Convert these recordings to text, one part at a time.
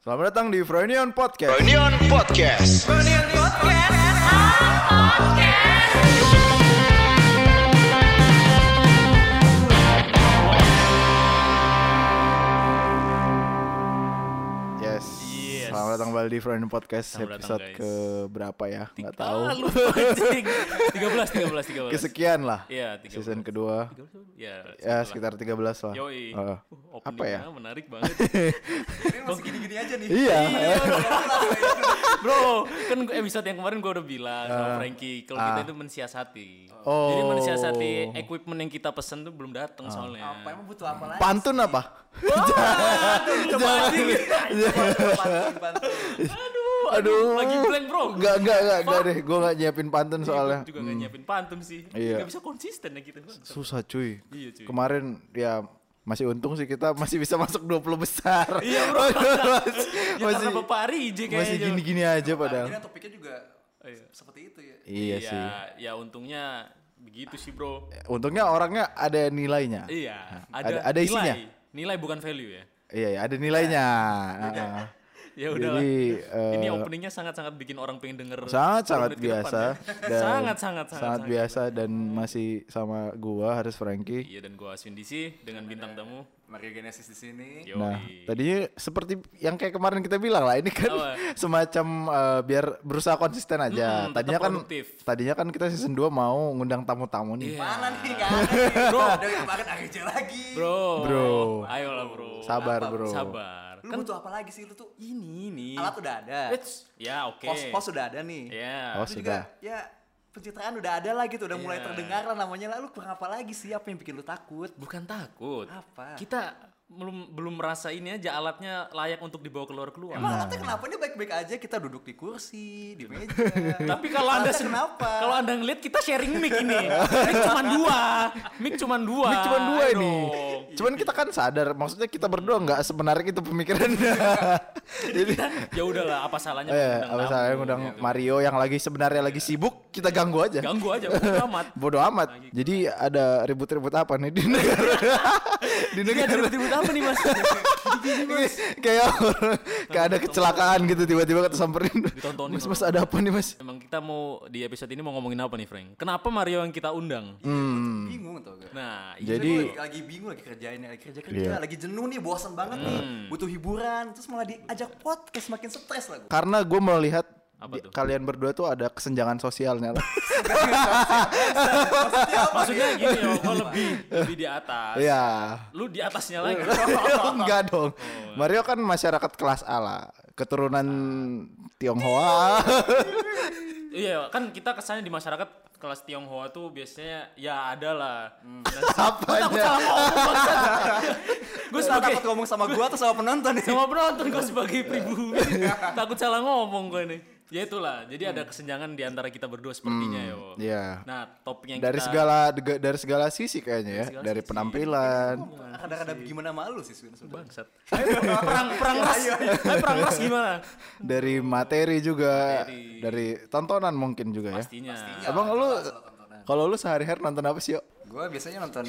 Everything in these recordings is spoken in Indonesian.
Selamat datang di Fronion Podcast. Reunion Podcast. Yes. Selamat datang kembali di Fronion Podcast Selamat datang, episode guys. ke berapa ya? Nggak tahu. Ah, lupa anjing. 13 13 13. Kesekian lah. Iya, 13. Season kedua. Ya, Ya sekitar 13 lah. Yoi. Heeh. Uh, apa ya? Menarik banget. Ini masih gini-gini aja nih. Iya. Bro, kan episode yang kemarin gua udah bilang sama Frankie kalau kita itu mensiasati. Ah. Oh. Jadi mensiasati equipment yang kita pesen tuh belum datang Ah. soalnya. Apa emang butuh apa lagi? Pantun apa? Pantun. Aduh, Aduh. lagi blank, Bro. Enggak, enggak, enggak, enggak deh. Gue enggak nyiapin pantun soalnya. Juga gak nyiapin pantun sih. Iya. Gak bisa konsisten ya gitu. Susah cuy. Iya, cuy. Kemarin ya masih untung sih kita masih bisa masuk 20 besar. Iya, bro. masih, Ya masih, Bapak kayaknya. masih gini-gini aja padahal. Akhirnya topiknya juga Iya. seperti itu ya. Iya sih. Ya untungnya begitu sih, Bro. Untungnya orangnya ada nilainya. Iya, ada- ada, ada isinya? Nilai. bukan value ya. Iya, iya, ada nilainya. Heeh. Ya udah Jadi Ini eh, openingnya sangat-sangat bikin orang pengen denger. sangat 10 sangat menit ke depan biasa ya. dan sangat sangat sangat sangat biasa dan masih sama gua Haris Franky. Iya dan gua Aswin DC dengan bintang tamu. Mario Genesis di sini. Yoi. Nah, tadinya seperti yang kayak kemarin kita bilang lah, ini kan Apa? semacam eh, biar berusa konsisten aja. Mm, tadinya kan produktif. tadinya kan kita season 2 mau ngundang tamu-tamu nih. Iya. Mana nih? Gak ada nih. Bro, dari kemarin akhirnya lagi. Bro. Bro. Ayolah, Bro. Sabar, Apa, Bro. Sabar. Lu butuh apa lagi sih lu tuh? Ini ini. Alat udah ada. Eits, Ya, oke. Pos-pos udah ada nih. Ya. Oh, Lu sudah. juga ya pencitraan udah ada lah gitu, udah mulai Iya. terdengar lah namanya lah. Lu kurang apa lagi sih? Apa yang bikin lu takut? Bukan takut. Apa? Kita belum belum merasa ini aja alatnya layak untuk dibawa keluar keluar. Emang alatnya kenapa dia baik-baik aja kita duduk di kursi, di meja. Tapi kalau anda kenapa? Kalau anda ngeliat kita sharing mic ini, mic cuma dua, mic cuma dua. Ini cuma dua ini. Cuman kita kan sadar, maksudnya kita berdua nggak sebenarnya itu pemikirannya. Jadi Ya udahlah, apa salahnya? eh, apa tamu, saya ngundang gitu. Mario yang lagi sebenarnya lagi sibuk, kita ganggu aja. Ganggu aja, bodo amat. Bodoh amat. Jadi ada ribut-ribut apa nih di negara? di Ini ada negara ribut-ribut apa nih mas? kayak kayak ada kecelakaan gitu tiba-tiba kita samperin. Ditontonin Mas, mas ada apa nih mas? Emang kita mau di episode ini mau ngomongin apa nih Frank? Kenapa Mario yang kita undang? Hmm. Bingung tau gak? Nah, Jadi- lagi, bingung lagi kerjain lagi kerja kerja Iya. lagi jenuh nih bosan banget nih butuh hiburan terus malah diajak podcast makin stres lah. Karena gue melihat Apa di- tuh? kalian berdua tuh ada kesenjangan sosialnya lah. maksudnya gini ya, gua lebih lebih di atas. Iya. Lu di atasnya lagi. Enggak dong. Mario kan masyarakat kelas A lah. Keturunan Tionghoa. Iya, kan kita kesannya di masyarakat kelas Tionghoa tuh biasanya ya ada lah. Hmm. Dan Apanya? gue Salah sebagai takut ngomong sama gua atau sama penonton nih. sama penonton gue sebagai pribumi takut salah ngomong gue nih. Ya itulah, jadi ada kesenjangan di antara kita berdua sepertinya yo. Iya. Nah, topik yang Dari kita segala dega- dari segala sisi kayaknya ya. segala Dari sisi. penampilan. Kadang-kadang gimana malu sih Swin sebenarnya. bangsat. Ayo, perang perang ras. Ayo perang ras gimana? Dari materi juga. Materi. Dari tontonan mungkin juga ya. Pastinya. Abang lu kalau lu sehari-hari nonton apa sih, Yo? Gua biasanya nonton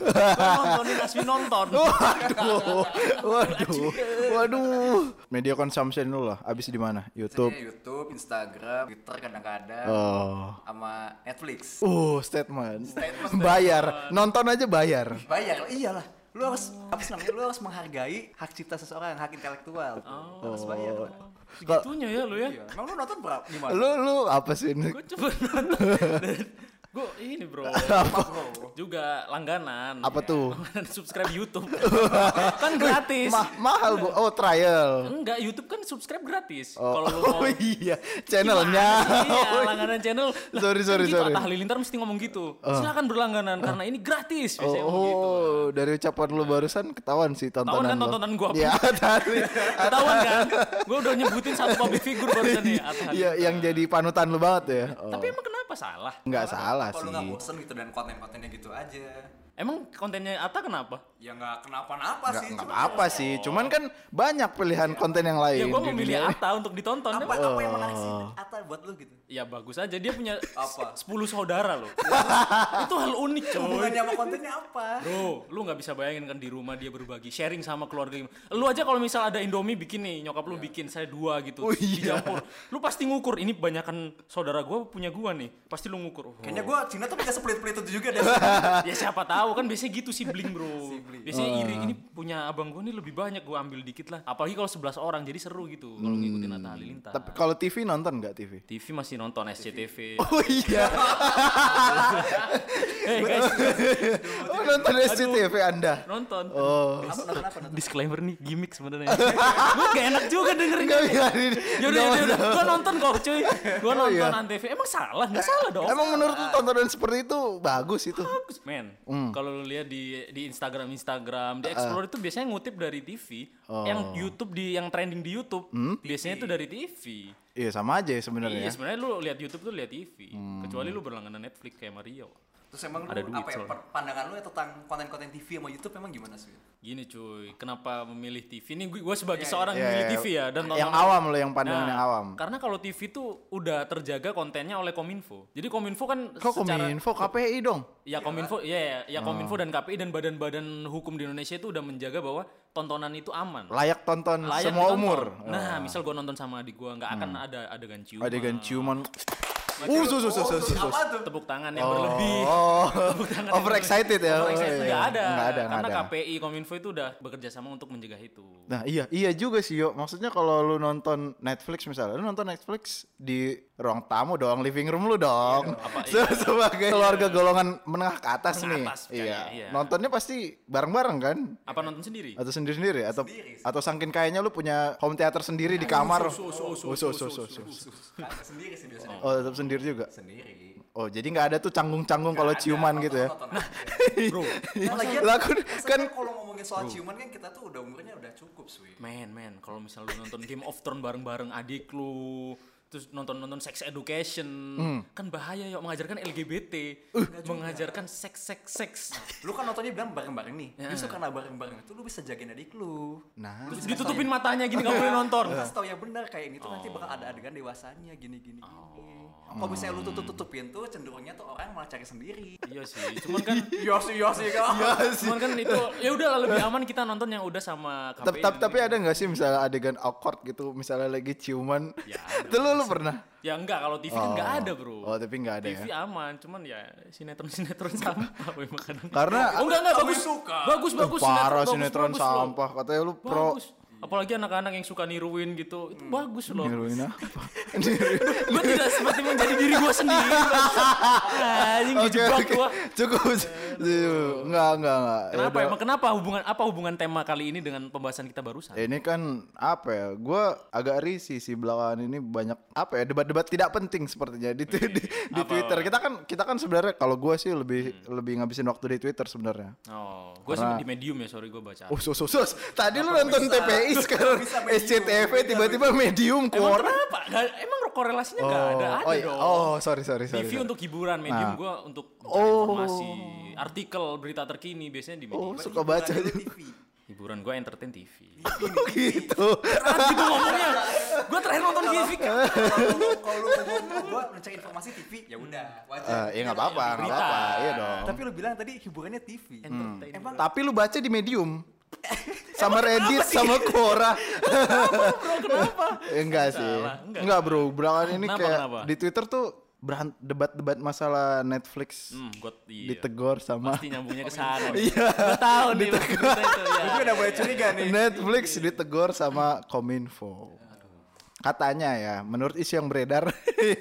nontonin Aswi nonton. Waduh, waduh, waduh. Media consumption lu lah, abis di mana? YouTube. biasanya YouTube, Instagram, Twitter kadang-kadang Oh. sama Netflix. Uh, statement. Statement. Bayar, nonton aja bayar. Bayar, iyalah. Lu harus apa sih namanya? Lu harus menghargai hak cipta seseorang, hak intelektual. Oh. Harus bayar. Segitunya ya lu ya. Iya. Emang lu nonton berapa? Gimana? Lu lu apa sih ini? Gue coba nonton. Gue ini bro. Juga langganan. Apa tuh? Langganan subscribe YouTube. kan gratis. Ma- mahal bu. Oh trial. Enggak, YouTube kan subscribe gratis. Oh, Kalau oh mau iya, channelnya. Iya, Oh, langganan channel. Lah, Sorry, kan sorry, gitu, sorry. Atta Halilintar mesti ngomong gitu. Silakan berlangganan karena ini gratis. Oh, ngomong gitu. oh, dari ucapan lu barusan ketahuan sih tontonan kan lu. tontonan gua apa? Iya, tadi. Ketahuan kan? Gue udah nyebutin satu public figure barusan nih. Atta Iya, yang jadi panutan lu banget ya. Oh. Tapi emang kenapa salah? Nggak salah Kalau sih. lu nggak bosen gitu dan konten-kontennya gitu aja. Emang kontennya Ata kenapa? Ya nggak kenapa-napa sih. nggak apa-apa sih. Cuman kan banyak pilihan konten yang lain. Ya gue memilih dunia. Ata untuk ditonton. Apa, apa yang menarik sih Oh. Atta buat lu gitu? Ya bagus aja dia punya Apa? 10 saudara loh. itu hal unik coy. Hubungannya sama kontennya apa? Bro, lu nggak bisa bayangin kan di rumah dia berbagi, sharing sama keluarga. Lu aja kalau misal ada Indomie bikin nih, nyokap lu bikin, saya dua gitu, Oh, iya. dicampur. Lu pasti ngukur, ini banyakan saudara gua punya gua nih. Pasti lu ngukur. Oh. Kayaknya gua Cina tuh punya sepelit-pelit itu juga deh. ya siapa tahu kan biasanya gitu sibling bro. Biasanya Oh. iri, ini punya abang gua nih lebih banyak, gua ambil dikit lah. Apalagi kalau 11 orang, jadi seru gitu kalau ngikutin Atta Halilintar. Tapi kalau TV nonton nggak TV? TV masih nonton SCTV. Oh iya. Eh guys, Oh nonton SCTV Anda. nonton. Oh. Apa nonton apa nonton? Disclaimer nih, gimmick sebenarnya. gue gak enak juga dengerin ini. ini. Yaudah, yaudah, yaudah. Gue nonton kok cuy. Gue Oh, nonton iya. Antv. Emang salah? Gak salah dong. Emang menurut lu tontonan seperti itu bagus itu? Bagus, men. Hmm. Kalau lu lihat di di Instagram Instagram, di Explore itu biasanya ngutip dari TV. Oh. Yang YouTube di yang trending di YouTube, biasanya itu dari TV. Iya sama aja ya Iya, sebenarnya. sebenarnya lu lihat YouTube tuh lihat TV. Hmm. Kecuali lu berlangganan Netflix kayak Mario. Terus emang Ada lu duit apa ya soalnya. pandangan lu ya tentang konten-konten TV sama YouTube emang gimana sih? Gini cuy, kenapa memilih TV? Ini gue sebagai Iya, seorang Iya, memilih iya. TV ya dan yang tontonan- awam lo yang pandangan Nah, yang awam. Karena kalau TV tuh udah terjaga kontennya oleh Kominfo. Jadi Kominfo kan Kok secara kominfo KPI dong? ya Kominfo ya ya, ya Oh. Kominfo dan KPI dan badan-badan hukum di Indonesia itu udah menjaga bahwa tontonan itu aman. Layak tonton Layak semua ditonton. umur. Nah, misal gua nonton sama adik gua nggak akan ada adegan ciuman. Adegan ciuman. Uh, sus, sus, sus. Apa tuh? tepuk tangan yang berlebih. Oh, Tepuk tangan yang over excited ya. Over excited Oh, nggak iya. ada. Nggak ada, Karena ada. KPI Kominfo itu udah bekerja sama untuk mencegah itu. Nah iya iya juga sih yo. Maksudnya kalau lu nonton Netflix misalnya, lu nonton Netflix di ruang tamu dong, living room lu dong. Apa, Se- Sebagai keluarga golongan menengah ke atas Menengah nih. atas, iya. iya. Nontonnya pasti bareng-bareng kan? Apa nonton sendiri? Atau sendiri-sendiri atau Sendiri atau saking kayaknya lu punya home theater sendiri di kamar. Sendiri sih biasanya. Oh, tetap sendiri juga. Sendiri. Oh, jadi nggak ada tuh canggung-canggung kalau ciuman gitu ya. Bro, Lah, kan- maksudnya kan- kalau ngomongin soal ciuman kan kita tuh udah umurnya udah cukup sih. Men, men, kalau misal lu nonton Game of Thrones bareng-bareng adik lu, terus nonton-nonton sex education, Hmm. kan bahaya ya mengajarkan LGBT, Uh. mengajarkan seks seks seks. Lu kan nontonnya bilang bareng-bareng nih. Ya. Justru karena bareng-bareng itu lu bisa jagain adik lu. Nah, Terus ditutupin matanya gini nggak boleh nonton. Kasih tau yang benar kayak ini tuh nanti bakal ada adegan dewasanya gini gini gini. Kalau misalnya lu tutup tutupin tuh cenderungnya tuh orang malah cari sendiri. Iya sih, cuman kan Iya sih, iya sih kan. cuman kan itu ya udah lebih aman kita nonton yang udah sama tapi, tapi, tapi ada nggak sih misalnya adegan awkward gitu, misalnya lagi ciuman? Ya. Itu lu, lu pernah? Ya enggak, kalau TV kan enggak ada, Bro. Oh, tapi nggak ada TV ya. aman, cuman ya sinetron-sinetron sampah memang kadang. Karena Oh enggak enggak bagus. suka. Bagus bagus parah sinetron loh. sampah. Katanya lu pro Bagus. Apalagi anak-anak yang suka niruin gitu. Itu bagus loh. Niruin apa? gue tidak seperti menjadi diri gue sendiri. Anjing Oke dijebak oke. gua. Cukup. Enggak enggak enggak. Ya Kenapa udah. emang kenapa hubungan apa hubungan tema kali ini dengan pembahasan kita barusan? Ini kan apa ya? Gua agak risih sih belakangan ini banyak apa ya debat-debat tidak penting sepertinya di di, di, di Apa? Twitter. Kita kan kita kan sebenarnya kalau gua sih lebih lebih ngabisin waktu di Twitter sebenarnya. Oh, gue sih di medium ya, sorry gue baca. Oh, sus, sus, sus. Tadi lu nonton? TPI sekarang bisa medium? SCTV tiba-tiba medium Emang keluar. kenapa? Nggak- emang korelasinya nggak ada, ada oh, iya. dong. oh, sorry sorry sorry. TV sorry. untuk hiburan, medium Nah. gua untuk Oh. informasi, artikel, berita terkini biasanya di Oh, medium. suka baca TV. Hiburan gua entertain TV. Oh, gitu. Gitu ngomongnya. Gua terakhir nonton TV kan. Kalau lu ngomong gua mencari informasi TV, ya udah, wajar. Eh, ya nggak apa-apa, nggak apa-apa. Iya dong. Tapi lu bilang tadi hiburannya TV. Entertain. Emang Tapi lu baca di medium. Sama Reddit sama Quora. Bro, kenapa? enggak sih. Salah, enggak. Enggak, Bro. Belakangan ini Kenapa, kayak kenapa? di Twitter tuh beran- debat-debat masalah Netflix Hmm, gua iya. ditegor sama Pasti nyambungnya ke sana. Iya. Gua tahu nih berita itu ya. Gue udah mulai curiga nih. Netflix ditegor sama Kominfo. Katanya ya, menurut isu yang beredar, eh,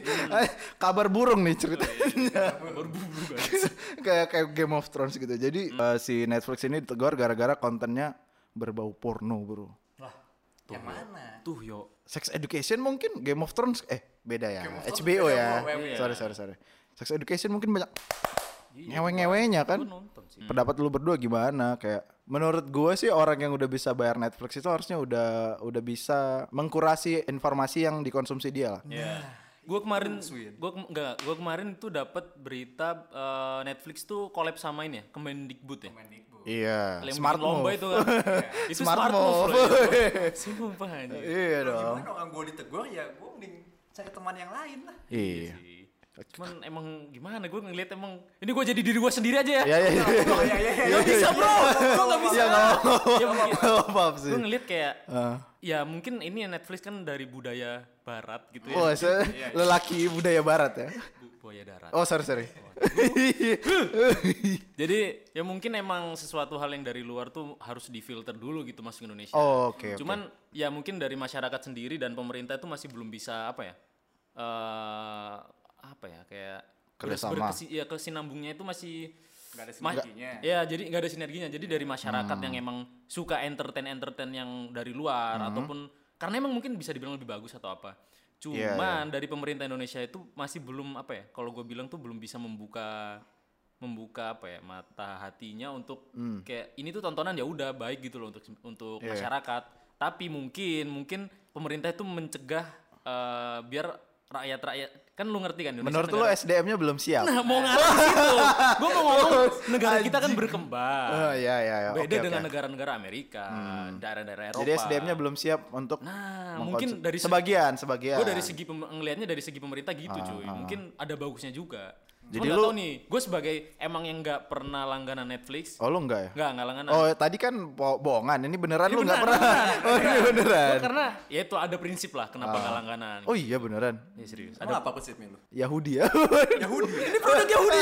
kabar burung nih ceritanya. Berburu guys. kayak kayak Game of Thrones gitu. Jadi eh, si Netflix ini ditegor gara-gara kontennya berbau porno, Bro. Yang mana? Tuh yo. Sex Education mungkin Game of Thrones eh beda ya. HBO ya. iya. Sorry sorry sorry. Sex Education mungkin banyak ngewe-ngewenya kan. Gua nonton sih. Pendapat lu berdua gimana? Kayak menurut gue sih orang yang udah bisa bayar Netflix itu harusnya udah udah bisa mengkurasi informasi yang dikonsumsi dia lah. Ya. Gue kemarin, gue enggak, gue kemarin tuh dapat berita eh, Netflix tuh collab sama ini ya, Kemendikbud ya. Kemendikbud. Iya, Yang smart lomba move. itu kan. itu Smart smart, move. move. loh itu. Sumpah anjing. Iya dong. Gimana orang gue ditegur ya gue mending cari teman yang lain lah. Iya. sih. Cuman emang gimana gue ngeliat emang ini gue jadi diri gue sendiri aja ya. Iya, iya, iya. Iya iya iya. Gak bisa bro, gue gak bisa. Iya, nggak Ya mungkin, Maaf sih. gue ngeliat kayak, Ah. ya mungkin ini Netflix kan dari budaya barat gitu ya. Oh, se- lelaki budaya barat ya. Bu- Buaya darat. Oh, sorry, sorry. Jadi ya mungkin emang sesuatu hal yang dari luar tuh harus difilter dulu gitu masuk Indonesia. Oh, oke, oke. Cuman ya mungkin dari masyarakat sendiri dan pemerintah itu masih belum bisa apa ya? eh apa ya kayak Kerjasama. berkesi- ya kesinambungnya itu masih Gak ada Ma- sinerginya. Ya, jadi nggak ada sinerginya. Jadi dari masyarakat Hmm. yang emang suka entertain entertain yang dari luar Hmm. ataupun karena emang mungkin bisa dibilang lebih bagus atau apa. Iya, Cuman dari pemerintah Indonesia itu masih belum apa ya? Kalau gue bilang tuh belum bisa membuka membuka apa ya mata hatinya untuk Hmm. kayak ini tuh tontonan ya udah baik gitu loh untuk untuk Iya. masyarakat. Tapi mungkin mungkin pemerintah itu mencegah eh, biar rakyat-rakyat kan lu ngerti kan Indonesia Menurut lo negara- SDM-nya belum siap? Nah, mau ngarah situ. Gue mau ngomong negara kita kan berkembang. Oh, iya, iya, iya. Beda Oke, dengan negara-negara Amerika, daerah-daerah Eropa. Jadi SDM-nya belum siap untuk Nah, mungkin dari se- sebagian, sebagian. Gue dari segi pem- ngelihatnya dari segi pemerintah gitu, cuy. Mungkin ada bagusnya juga. Jadi lu- lu nih, gue sebagai emang yang nggak pernah langganan Netflix, Oh, lu enggak ya? nggak nggak langganan. Oh, tadi kan bo- bohongan. Ini beneran Ini lu enggak beneran, pernah. Oh, ini beneran. Gua karena ya itu ada prinsip lah kenapa nggak langganan. Oh iya beneran. Ya serius. Emang apa prinsipnya lu? Yahudi ya. Yahudi. Ini produk Yahudi.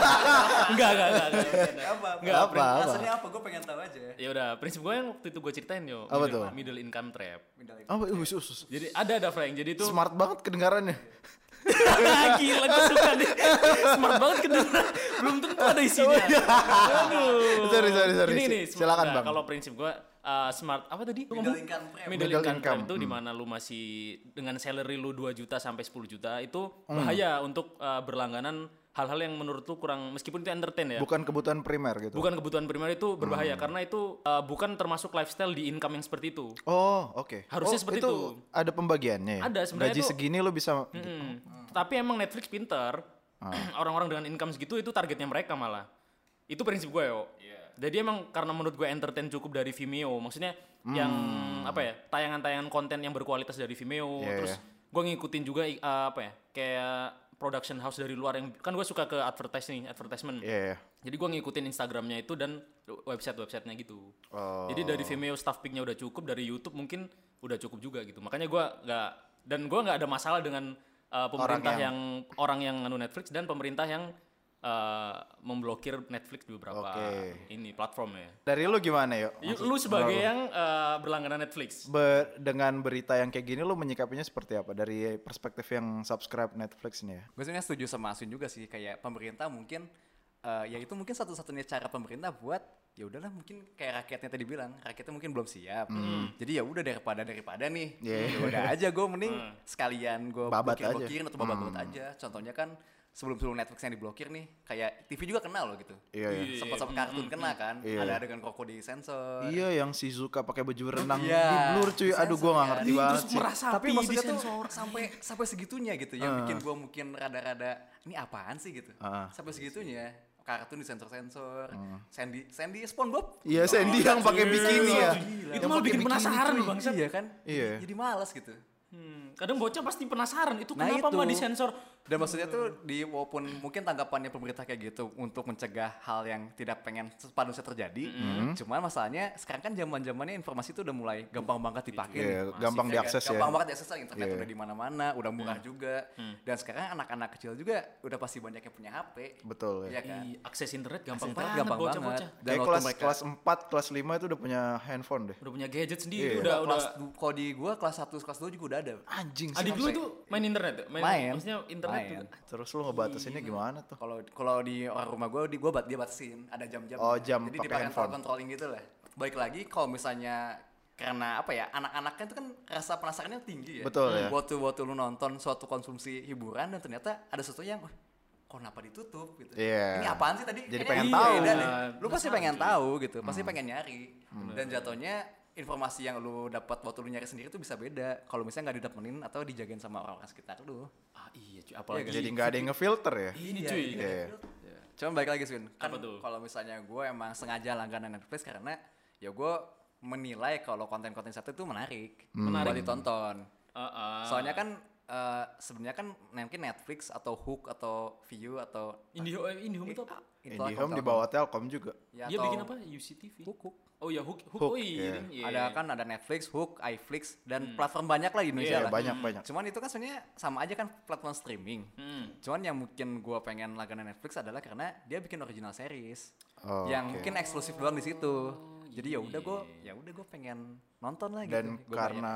enggak, enggak, enggak. enggak, enggak. apa? Nggak, apa, apa. Apa? Gue pengen tahu aja. Ya udah, prinsip gue yang waktu itu gue ceritain yo. Apa middle, tuh? Middle income trap. Oh, us, us, us. Jadi ada ada Frank. Jadi itu Smart banget kedengarannya. gila gue suka deh. Smart banget kedengeran. Belum tentu ada isinya. Aduh. Sorry, sorry, sorry. Ini nih, Silakan, nah, Bang. Kalau prinsip gue uh, smart apa tadi? Middle ngomong? income trap. Middle, Middle income, income, itu di mana lu masih dengan salary lu 2 juta sampai 10 juta itu Hmm. bahaya untuk uh, berlangganan hal-hal yang menurut lu kurang meskipun itu entertain ya. Bukan kebutuhan primer gitu. Bukan kebutuhan primer itu berbahaya Hmm. karena itu uh, bukan termasuk lifestyle di income yang seperti itu. Oh, oke. Harusnya Oh, seperti itu. Ada pembagiannya ya? Ada, sebenarnya Gaji itu- segini lu bisa Mm. Tapi emang Netflix pinter. Ah. Orang-orang dengan income segitu itu targetnya mereka malah. Itu prinsip gue yo. Jadi emang karena menurut gue entertain cukup dari Vimeo. Maksudnya yang apa ya tayangan-tayangan konten yang berkualitas dari Vimeo. Iya, Terus gue ngikutin juga uh, apa ya kayak production house dari luar yang kan gue suka ke advertising advertisement. Iya, iya. Jadi gue ngikutin Instagramnya itu dan website-websitenya gitu. Oh. Jadi dari Vimeo staff picknya udah cukup, dari YouTube mungkin udah cukup juga gitu. Makanya gue nggak dan gue nggak ada masalah dengan uh, pemerintah yang, orang yang nganu Netflix dan pemerintah yang uh, memblokir Netflix di beberapa Oke. ini platform ya. Dari lu gimana yuk? Yuk, lu sebagai yang uh, berlangganan Netflix, Be- dengan berita yang kayak gini lu menyikapinya seperti apa dari perspektif yang subscribe Netflix nih ya? Gue sebenarnya setuju sama Asun juga sih kayak pemerintah mungkin eh, ya itu mungkin satu-satunya cara pemerintah buat ya udahlah mungkin kayak rakyatnya tadi bilang rakyatnya mungkin belum siap jadi ya udah daripada daripada nih Iya. ya udah aja gue mending sekalian gue Babat aja. blokirin atau babat aja contohnya kan sebelum sebelum Netflix yang diblokir nih kayak TV juga kenal loh gitu Iya, iya. sempat sempat kartun kena kan Iya. ada adegan koko di sensor Iya yang Shizuka pakai baju renang Iya, di blur cuy. Aduh gua nggak ngerti Ih, banget terus sih. merasa tapi maksudnya tuh sensor. sampai sampai segitunya gitu yang bikin gua mungkin rada-rada ini apaan sih gitu Ah. sampai segitunya kartun di sensor-sensor Sandy Sandy SpongeBob Iya Sandy yang pakai bikini ya. Itu Yang malah bikin bikini, penasaran loh, Bang. iya kan Iya. jadi, jadi malas gitu Hmm, kadang bocah pasti penasaran itu Nah, kenapa itu. mah disensor. Dan maksudnya tuh di walaupun mungkin tanggapannya pemerintah kayak gitu untuk mencegah hal yang tidak pengen sepadannya terjadi cuman masalahnya sekarang kan zaman zamannya informasi tuh udah mulai gampang banget dipakai Iya, nih. gampang Ya diakses ya. gampang banget diakses lah internet Iya. udah di mana-mana udah murah juga dan sekarang anak-anak kecil juga udah pasti banyak yang punya HP Betul ya. Iya kan Ih, akses internet gampang Internet banget gampang bocah-bocah. banget. Dan Kayak kelas mereka- kelas 4, kelas 5 itu udah punya handphone deh. Udah punya gadget sendiri, Iya. udah udah. kelas kalau di gua kelas 1 kelas 2 juga udah ada Anjing sih. Adik lu itu main internet ya? Main. Maksudnya internet Main. Juga. Terus lu ngebatasinnya gimana tuh? kalau kalau di orang rumah gua di gua bat dia batasin. Ada jam-jam. Oh, jam jadi pakai di parental handphone. controlling gitu lah. Baik lagi kalau misalnya karena apa ya anak-anaknya itu kan rasa penasarannya tinggi ya. Betul, ya. waktu waktu lu nonton suatu konsumsi hiburan dan ternyata ada sesuatu yang "Wah, kok kenapa ditutup? gitu. Iya. ini apaan sih tadi? Jadi Kayaknya pengen tahu. Iya, lu pasti pengen tahu gitu pasti pengen nyari. Dan jatuhnya informasi yang lu dapat waktu lu nyari sendiri tuh bisa beda. Kalau misalnya nggak didapetin atau dijagain sama orang-orang sekitar lu. Ah iya cuy, apalagi Jadi nggak ada yang ngefilter ya. ini cuy. Iya. Cuman balik lagi Swin, kan kalau misalnya gue emang sengaja langganan Netflix karena ya gue menilai kalau konten-konten satu itu menarik, Menarik. buat ditonton. Ah, ah. Soalnya kan eh, sebenarnya kan mungkin Netflix atau Hook atau View atau Indihome, eh, Indihome itu apa? Itulah IndiHome di Telkom. bawah Telkom juga. Ya, Dia bikin apa? UCTV. Hook, Hook. Oh ya Hook, Hook. Hook, oh iya. iya. iya. Ada kan ada Netflix, Hook, iFlix dan platform banyak lah di Indonesia Iya, lah. banyak-banyak. Cuman itu kan sebenarnya sama aja kan platform streaming. Hmm. Cuman yang mungkin gua pengen langganan Netflix adalah karena dia bikin original series Oh, yang oke. mungkin eksklusif doang di situ. Jadi ya udah gua ya udah gua pengen nonton lah gitu. Dan Gua bayar karena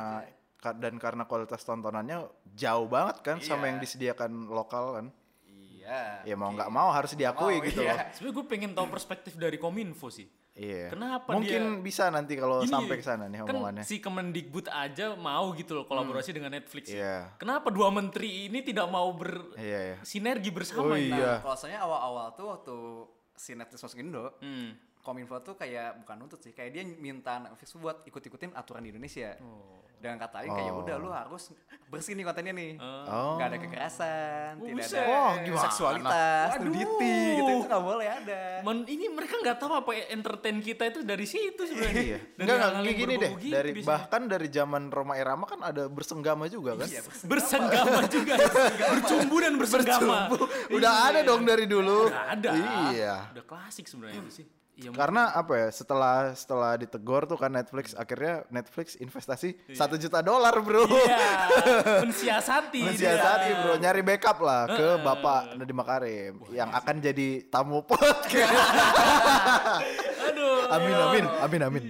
dan karena kualitas tontonannya jauh banget kan sama Iya. yang disediakan lokal kan. iya. Ya mau nggak mau harus diakui Oh, gitu iya. loh. Sebenarnya gue pengen tahu perspektif dari Kominfo sih. Iya. Kenapa Mungkin dia- bisa nanti kalau sampai ke sana nih kan omongannya. si Kemendikbud aja mau gitu loh kolaborasi dengan Netflix. ya. Iya. Kenapa dua menteri ini tidak mau ber Iya, iya. sinergi bersama Oh, gitu? iya. Nah, kalau soalnya awal-awal tuh waktu si Netflix masuk Indo, Hmm. Kominfo tuh kayak bukan nuntut sih, kayak dia minta Netflix buat ikut-ikutin aturan di Indonesia. Oh. Dengan kata lain kayak udah lu harus bersih nih kontennya nih. Oh. Nggak ada kekerasan, Oh, tidak buset. ada Wah, gimana? seksualitas, Waduh. nudity gitu itu nggak boleh ada. Men- ini mereka nggak tahu apa entertain kita itu dari situ sebenarnya. Iya. Dari hal-hal kayak yang gini deh. gitu Dari biasanya. bahkan dari zaman Roma Irama kan ada bersenggama juga kan. Iya, bersenggama juga, bercumbu dan bersenggama. Udah ada dong dari dulu. Udah ada. Iya. Udah klasik sebenarnya itu sih. Iya. Karena apa ya setelah setelah ditegor tuh kan Netflix akhirnya Netflix investasi satu juta dolar bro. Iya, mensiasati. Mensiasati dia. bro, nyari backup lah ke Bapak Nadiem Makarim yang akan jadi tamu podcast. Aduh. amin amin amin amin.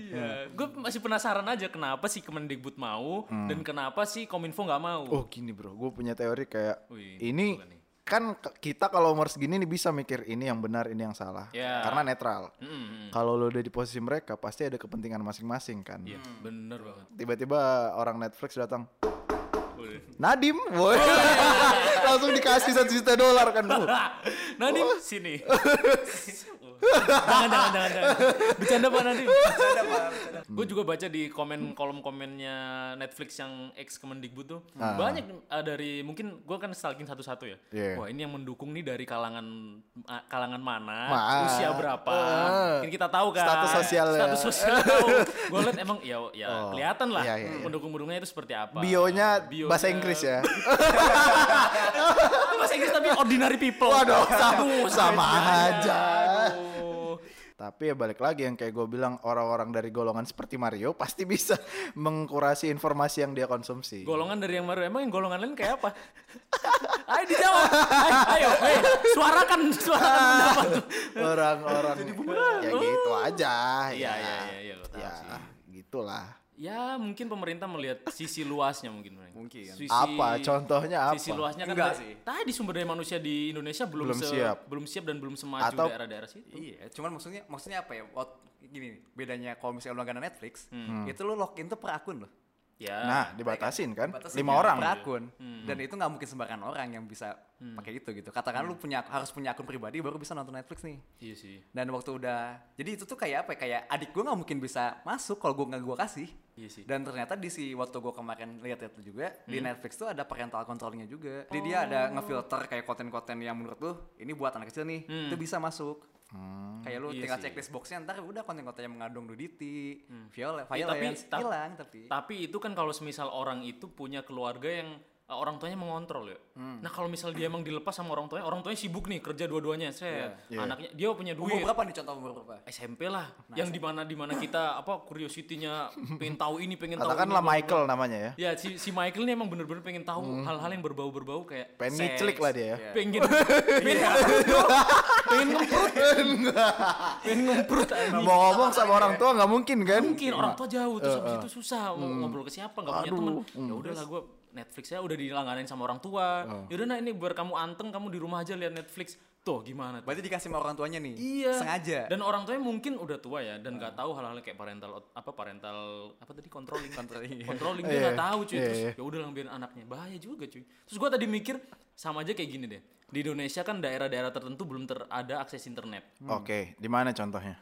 Gue masih penasaran aja kenapa sih Kemendikbud mau dan kenapa sih Kominfo nggak mau. Oh gini bro, gue punya teori kayak Wih, ini nih. Kan kita kalau umur segini nih bisa mikir ini yang benar ini yang salah Ya. karena netral. Mm-mm. Kalau lo udah di posisi mereka pasti ada kepentingan masing-masing kan. Iya, bener banget. Tiba-tiba orang Netflix datang. Nadim, boy. langsung dikasih satu juta dolar kan bu. Nadim sini. jangan jangan jangan jangan. Bercanda Pak Nadim. Gue juga baca di komen kolom komennya Netflix yang ex Kemendikbud tuh banyak uh, dari mungkin gue kan stalking satu-satu ya. Iya. Wah ini yang mendukung nih dari kalangan uh, kalangan mana, Ma- usia berapa, Eh. mungkin kita tahu kan. Status sosialnya. Status sosial tahu. Gue liat emang ya ya Oh. kelihatan lah Iya, iya, iya. pendukung-pendukungnya itu seperti apa. Bionya Bionya- bahasa Inggris ya. bahasa Inggris tapi ordinary people. Waduh, sama, sama aja. Tapi ya balik lagi yang kayak gue bilang orang-orang dari golongan seperti Mario pasti bisa mengkurasi informasi yang dia konsumsi. Golongan dari yang baru emang yang golongan lain kayak apa? ayo dijawab. Ayo, ayo, hei, suarakan, suarakan pendapat. Orang-orang ya gitu aja. Iya, ya. iya, iya, iya, lo tahu Ya, sih. gitulah. Ya mungkin pemerintah melihat sisi luasnya mungkin. Mungkin. Sisi, Apa? Contohnya apa? Sisi luasnya kan Enggak sih. Tadi sumber daya manusia di Indonesia belum, Belum se- siap. belum siap dan belum semaju Atau- daerah-daerah situ. Iya, cuman maksudnya maksudnya apa ya? Waktu gini, bedanya kalau misalnya lu langganan Netflix, Hmm. itu lu login tuh per akun loh. Ya. Nah, dibatasin kan? Batasin Lima ya, orang. per akun. Hmm. Dan itu nggak mungkin sembarangan orang yang bisa pakai itu gitu. Katakan lu punya harus punya akun pribadi baru bisa nonton Netflix nih. Iya sih. Dan waktu udah, jadi itu tuh kayak apa? ya, Kayak adik gue nggak mungkin bisa masuk kalau gue nggak gue kasih. Iya sih. Dan ternyata di si waktu gue kemarin lihat itu juga di Hmm. Netflix tuh ada parental controlnya juga. Jadi dia ada ngefilter kayak konten-konten yang menurut lu ini buat anak kecil nih, itu bisa masuk. Kayak lu Iya tinggal sih. checklist boxnya ntar udah konten-konten yang mengandung nudity, Eh, viol- tapi- violence, tap- hilang tapi. Tapi itu kan kalau semisal orang itu punya keluarga yang uh, orang tuanya mengontrol ya. Hmm. Nah kalau misal dia emang dilepas sama orang tuanya, orang tuanya sibuk nih kerja dua-duanya, saya Iya. anaknya dia punya Umur duit. berapa nih contoh umur berapa? SMP lah, yang di mana di mana kita apa curiosity-nya pengen tahu ini, pengen tahu. Katakanlah. Michael namanya ya. Ya si, si Michael ini emang bener-bener pengen tahu hal-hal yang berbau-berbau kayak Pengen ngiclik lah dia ya. Iya. Pengen pengen ngemprut, bro. pengen ngemprut, pengen ngemprut. Mau ngomong sama orang tua nggak mungkin kan? mungkin orang tua jauh terus habis itu susah mau ngobrol ke siapa nggak punya Aduh, temen ya udahlah gue Netflix ya udah dilangganin sama orang tua yaudah nah ini biar kamu anteng kamu di rumah aja lihat Netflix tuh gimana tuh? Berarti dikasih sama orang tuanya nih. Iya. Sengaja. Dan orang tuanya mungkin udah tua ya dan nggak tahu hal-hal kayak parental apa parental apa tadi controlling. Controlling. controlling dia Iya, nggak tahu cuy. iya, Terus iya. ya udah lah biarin anaknya. Bahaya juga cuy. Terus gua tadi mikir sama aja kayak gini deh. Di Indonesia kan daerah-daerah tertentu belum ter ada akses internet. Oke, di mana contohnya?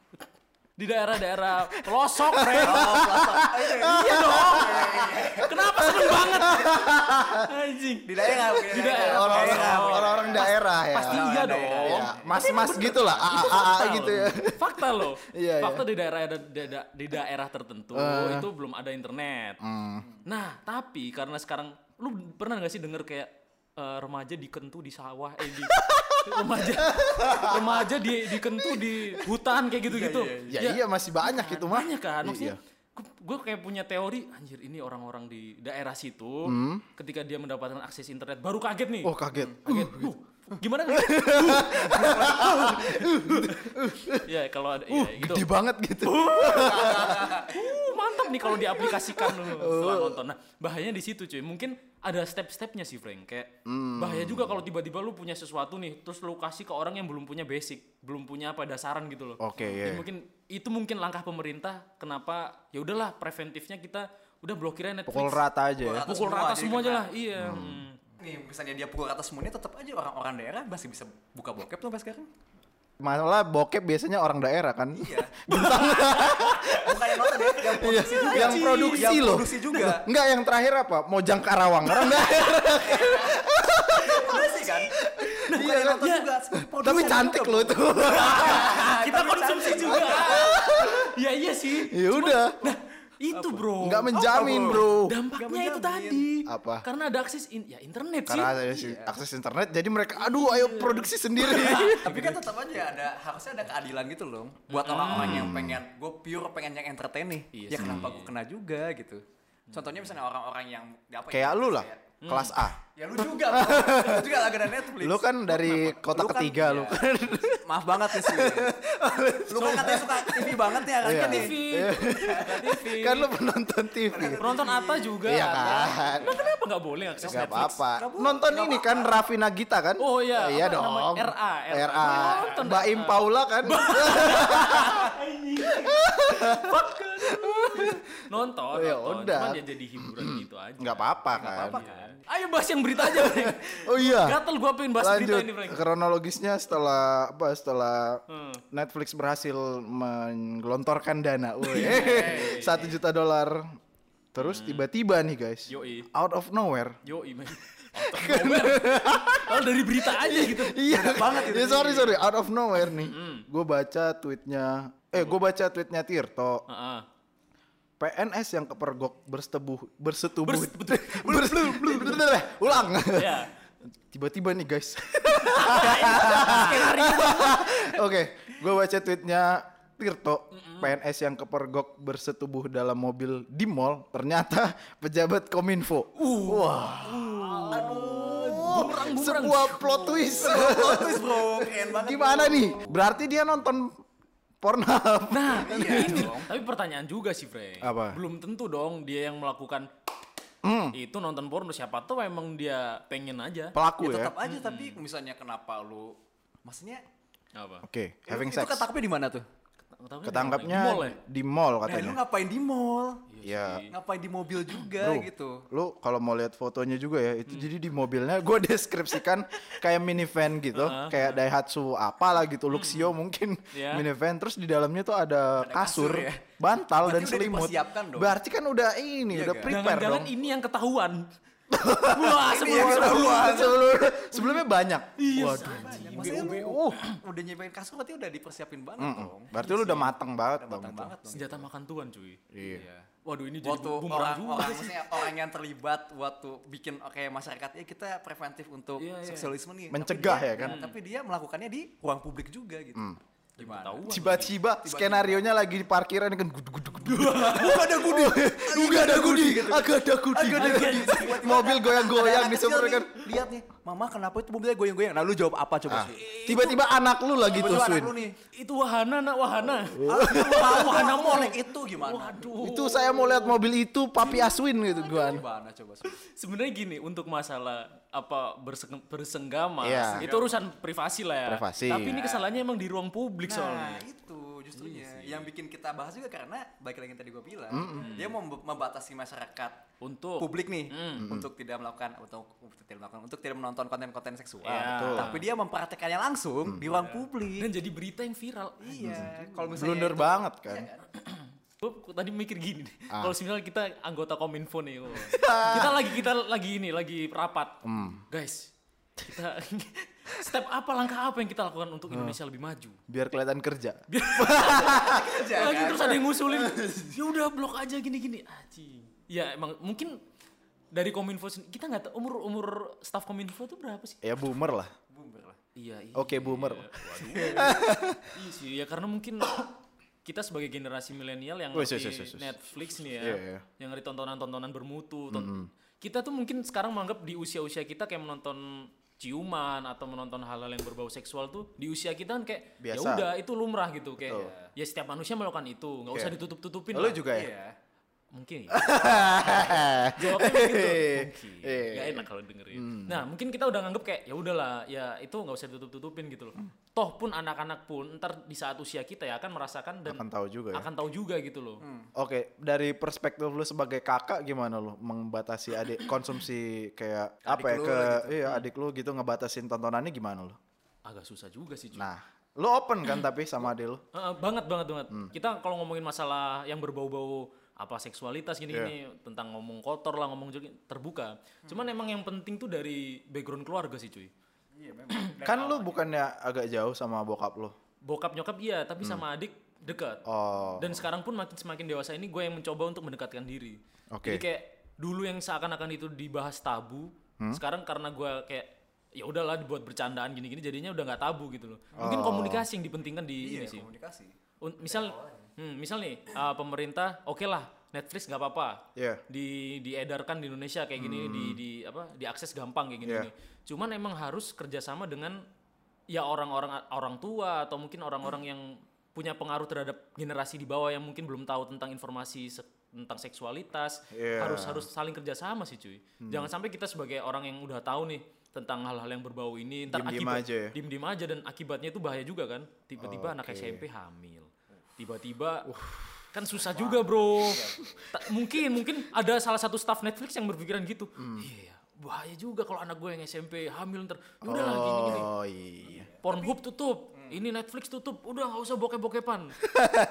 Di daerah-daerah pelosok, Frank. iya dong. Kenapa seneng banget? Anjing. Di daerah. Di daerah. Orang-orang daerah. orang daerah ya. Pasti iya dong. Iya, Mas-mas gitu lah, Itu AA gitu ya. Fakta loh. Iya, iya. Fakta di daerah di, da- di daerah tertentu itu belum ada internet. Nah, tapi karena sekarang lu pernah nggak sih denger kayak eh, remaja dikentu di sawah eh di remaja remaja di dikentu di hutan kayak gitu-gitu. Ya iya masih banyak itu mah. Banyak kan Iya. maksudnya gue kayak punya teori anjir ini orang-orang di daerah situ ketika dia mendapatkan akses internet baru kaget nih Oh kaget. kaget Uh, gimana nih ya kalau ada ya, gitu Gede banget gitu. Uh, mantap nih kalau diaplikasikan lu setelah nonton. Nah, bahayanya di situ cuy. Mungkin ada step-stepnya sih, Frank. Kayak bahaya juga kalau tiba-tiba lu punya sesuatu nih, terus lu kasih ke orang yang belum punya basic, belum punya apa dasaran gitu loh. Oke, Jadi iya. mungkin itu mungkin langkah pemerintah kenapa ya udahlah preventifnya kita udah blokir aja Netflix. Pukul rata aja ya. Pukul Semua, rata jadi semua aja kena. lah. Iya. hmm. Nih, misalnya dia pukul rata semuanya tetap aja orang-orang daerah masih bisa buka bokep tuh sampai sekarang. Malah bokep biasanya orang daerah kan. Iya. Bukan yang nonton ya, yang Iya, produksi juga. yang produksi Yang loh. produksi juga. Enggak yang terakhir apa? Mojang Karawang. Orang daerah. Produksi kan? Bukan Iya yang nonton Iya. juga. Tapi cantik loh itu. kita konsumsi juga. ya iya sih. Ya udah. Nah, itu bro. Enggak menjamin, Apa, Bro. Dampaknya Nggak itu tadi. Apa? Karena ada akses in, ya internet Karena sih. ada si- akses internet jadi mereka aduh ayo produksi sendiri. Tapi kan tetap aja ada harusnya ada keadilan gitu loh buat orang-orang yang pengen gue pure pengen yang entertain nih. Iya ya sih. kenapa gue kena juga gitu. Contohnya misalnya orang-orang yang apa ya, Kayak lu lah, kayak- kelas A. Ya lu juga, lu juga lagi ada Netflix. Lu kan dari kota Lu kan- ketiga lu iya. kan. Maaf banget nih sih. lu kan katanya suka TV banget nih anaknya Iya. nih. TV, Nggak TV. Kan lu penonton TV. Penonton Atta juga. Iya kan. Nah, kenapa nggak boleh akses Gak Netflix? apa-apa. Nonton Nggak ini kan Raffi Nagita kan? Oh iya, Iya apa dong. RA, RA. Mbak. Im Paula kan? Nonton, Ya nonton. udah. Cuman ya jadi hiburan gitu aja. Nggak apa-apa kan. Apa kan? Ayo bahas yang berita aja, Frank. Oh iya. Gatel gua pengen bahas Lanjut berita ini, Frank. kronologisnya setelah apa setelah Hmm. Netflix berhasil menggelontorkan dana, woi, satu juta dolar. Terus tiba-tiba nih guys, Hmm. Yoi. out of nowhere, Yoi, men. Kalau dari berita aja gitu. iya banget itu. Ya, sorry sorry, out of nowhere nih, Hmm. gue baca tweetnya, eh gue baca tweetnya Tirto, Heeh. PNS yang kepergok bersetubuh bersetubuh. Ulang. Ya. tiba-tiba nih guys. Oke gue baca tweetnya Tirto. PNS yang kepergok bersetubuh dalam mobil di mall ternyata pejabat kominfo. Wah. Bumerang, bumerang. sebuah plot twist. Terus bro, keren banget. gimana nih? Berarti dia nonton Pornhub Nah, Iya ini. dong. Tapi pertanyaan juga sih, Frank. Apa? Belum tentu dong dia yang melakukan itu nonton porno siapa tahu emang dia pengen aja. pelaku Ya ya tetap aja tapi misalnya kenapa lu maksudnya Apa? oke having itu sex ketangkapnya di mana tuh? Ketangkapnya ketangkapnya di mall ya? di mall Nah, lu katanya ngapain di mall? ya Ngapain di mobil juga Bro, gitu? lu kalau mau lihat fotonya juga ya Hmm. itu jadi di mobilnya gue deskripsikan kayak minivan gitu kayak Daihatsu apalah gitu Luxio mungkin Iya. minivan terus di dalamnya tuh ada, kasur, kasur ya? bantal Berarti dan selimut berarti kan udah ini Iya udah kan? prepare Jangan-jangan dong ini yang ketahuan. Wah, Ini sebelum sebelum. ketahuan. sebelumnya sebelumnya banyak Iya, waduh Maksudnya lu uh, udah nyimpen kasur berarti udah dipersiapin banget dong. berarti lu udah matang banget Udah dong matang itu. banget dong. Senjata makan tuan, cuy. iya Waduh, ini jadi Waktu bumerang orang juga orang sih. maksudnya orang yang terlibat waktu bikin oke masyarakat ya kita preventif untuk Iya, iya. seksualisme nih. Mencegah dia- ya kan? nah, Tapi dia melakukannya di ruang publik juga gitu. Gimana? Tahu. tiba-tiba skenario nya lagi di parkiran kan gudu gudu gudu Bukan ada gudi. Enggak ada gudi, agak ada gudi. Agak ada gudi. Mobil goyang-goyang di kecil kan. Lihat nih, mama kenapa itu mobilnya goyang-goyang? Nah lu jawab apa coba? Ah, Tiba-tiba anak lu lagi tusuin. Itu wahana, nak wahana. Ah, Wahana mau naik itu gimana? Waduh. Itu saya mau lihat mobil itu Papi Aswin gitu gua. Gimana coba? Sebenarnya gini, untuk masalah apa berseng- bersenggama, Iya. itu urusan privasi lah ya. Privasi. Tapi ini kesalahannya emang di ruang publik Nah soalnya. itu justrunya. yang bikin kita bahas juga karena balik lagi yang tadi gue bilang, dia mau mem- membatasi masyarakat Untuk publik nih untuk tidak melakukan untuk, untuk tidak melakukan untuk tidak menonton konten-konten seksual. Iya. Betul. Tapi dia mempraktekannya langsung di ruang publik. dan jadi berita yang viral. Iya. Kalau misalnya Blunder itu- banget kan. Iya kan? Gue tadi mikir gini deh. Ah. Kalau misalnya kita anggota Kominfo nih, oh. kita lagi kita lagi ini lagi rapat, Hmm. guys. Kita step apa langkah apa yang kita lakukan untuk Hmm. Indonesia lebih maju? Biar kelihatan kerja. lagi terus ada yang ngusulin, ya udah blok aja gini-gini. Anjing. Ya emang mungkin dari Kominfo kita nggak tahu umur umur staff Kominfo tuh berapa sih? Ya boomer lah. Boomer lah. Iya, iya. Oke boomer. Waduh. iya sih, ya karena mungkin kita sebagai generasi milenial yang wes, wes. Netflix nih ya, Iya, iya. yang ngerti tontonan-tontonan bermutu. ton- Kita tuh mungkin sekarang menganggap di usia-usia kita kayak menonton ciuman atau menonton hal-hal yang berbau seksual tuh di usia kita kan kayak ya udah itu lumrah gitu kayak Betul. ya setiap manusia melakukan itu nggak usah Oke. ditutup-tutupin Lo juga ya? Iya. Mungkin ya. jawabnya begitu mungkin Eh. nggak enak kalau dengerin nah mungkin kita udah nganggep kayak ya udahlah ya itu nggak usah ditutup tutupin gitu loh toh pun anak-anak pun ntar di saat usia kita ya akan merasakan dan Akan tahu juga ya. akan tahu juga gitu loh Oke, dari perspektif lu sebagai kakak gimana lu membatasi adik konsumsi kayak apa ya ke lah iya adik lu gitu ngebatasin tontonannya gimana lu? agak susah juga sih cuy. Nah, lu open kan tapi sama adik lu? Heeh, banget banget banget Hmm. kita kalau ngomongin masalah yang berbau-bau apa seksualitas gini-gini Iya. tentang ngomong kotor lah ngomong jadi terbuka cuman emang yang penting tuh dari background keluarga sih cuy Iya memang. Kan lu bukannya agak jauh sama bokap lu? bokap nyokap iya tapi sama adik dekat Hmm. Oh. dan sekarang pun makin semakin dewasa ini gue yang mencoba untuk mendekatkan diri Oke. jadi kayak dulu yang seakan-akan itu dibahas tabu Hmm? sekarang karena gue kayak ya udahlah dibuat bercandaan gini-gini jadinya udah nggak tabu gitu loh mungkin Oh. komunikasi yang dipentingkan di Iya, ini sih komunikasi. Un- misal hmm, misal nih uh, pemerintah oke lah Netflix nggak apa-apa Iya. di diedarkan di Indonesia kayak gini di di apa diakses gampang kayak gini, gini. cuman emang harus kerjasama dengan ya orang-orang orang tua atau mungkin orang-orang yang punya pengaruh terhadap generasi di bawah yang mungkin belum tahu tentang informasi se- tentang seksualitas Iya. harus harus saling kerjasama sih cuy jangan sampai kita sebagai orang yang udah tahu nih tentang hal-hal yang berbau ini ntar Diem-diem akibat aja ya? diem-diem aja dan akibatnya itu bahaya juga kan tiba-tiba anak Oke. SMP hamil tiba-tiba kan susah juga bro. Ta- mungkin mungkin ada salah satu staff Netflix yang berpikiran gitu. Hmm. iya bahaya juga kalau anak gue yang SMP hamil ntar. Ya udahlah gini gini. Oh iya. Pornhub tutup ini Netflix tutup. Udah nggak usah bokep-bokepan.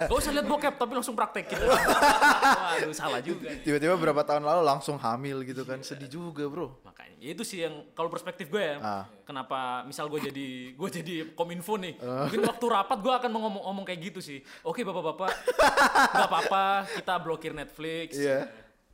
Nggak usah lihat bokep tapi langsung praktek gitu. Waduh salah juga. Tiba-tiba berapa tahun lalu langsung hamil gitu kan. Sedih juga, Bro. makanya ya itu sih yang kalau perspektif gue ya Ah. kenapa misal gue jadi gue jadi kominfo nih Ah. mungkin waktu rapat gue akan ngomong ngomong kayak gitu sih oke bapak-bapak nggak apa-apa kita blokir Netflix Iya.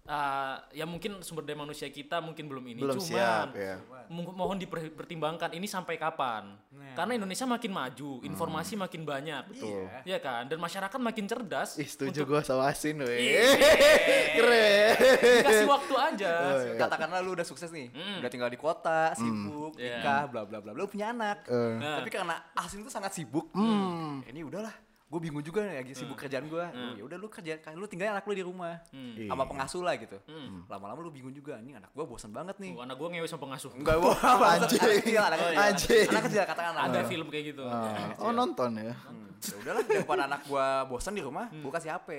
Ah, ya mungkin sumber daya manusia kita mungkin belum ini Belum cuman siap, ya. mo- mohon dipertimbangkan ini sampai kapan karena Indonesia makin maju informasi makin banyak Betul. ya kan dan masyarakat makin cerdas Ih, setuju gua sama Asin, Iya. weh. Keren. dikasih waktu aja Oh, iya. Katakanlah lu udah sukses nih, udah tinggal di kota, sibuk, Iya. nikah, bla bla bla bla, lu punya anak. Eh. Nah. Tapi karena Asin itu sangat sibuk, Hmm. ini udahlah, gue bingung juga lagi sibuk kerjaan gue. Ya udah lu kerja, kan lu tinggal anak lu di rumah, sama Iya. pengasuh lah gitu. Lama-lama lu bingung juga, nih anak gue bosan banget nih. Tuh, anak gue ngewe sama pengasuh Enggak, gua Anjing. anak kecil, anak kecil. Anjing. Anak kecil katakan ada film kayak gitu Ah, Oh, nonton ya. Ya udahlah daripada anak gua bosan di rumah, gua kasih HP.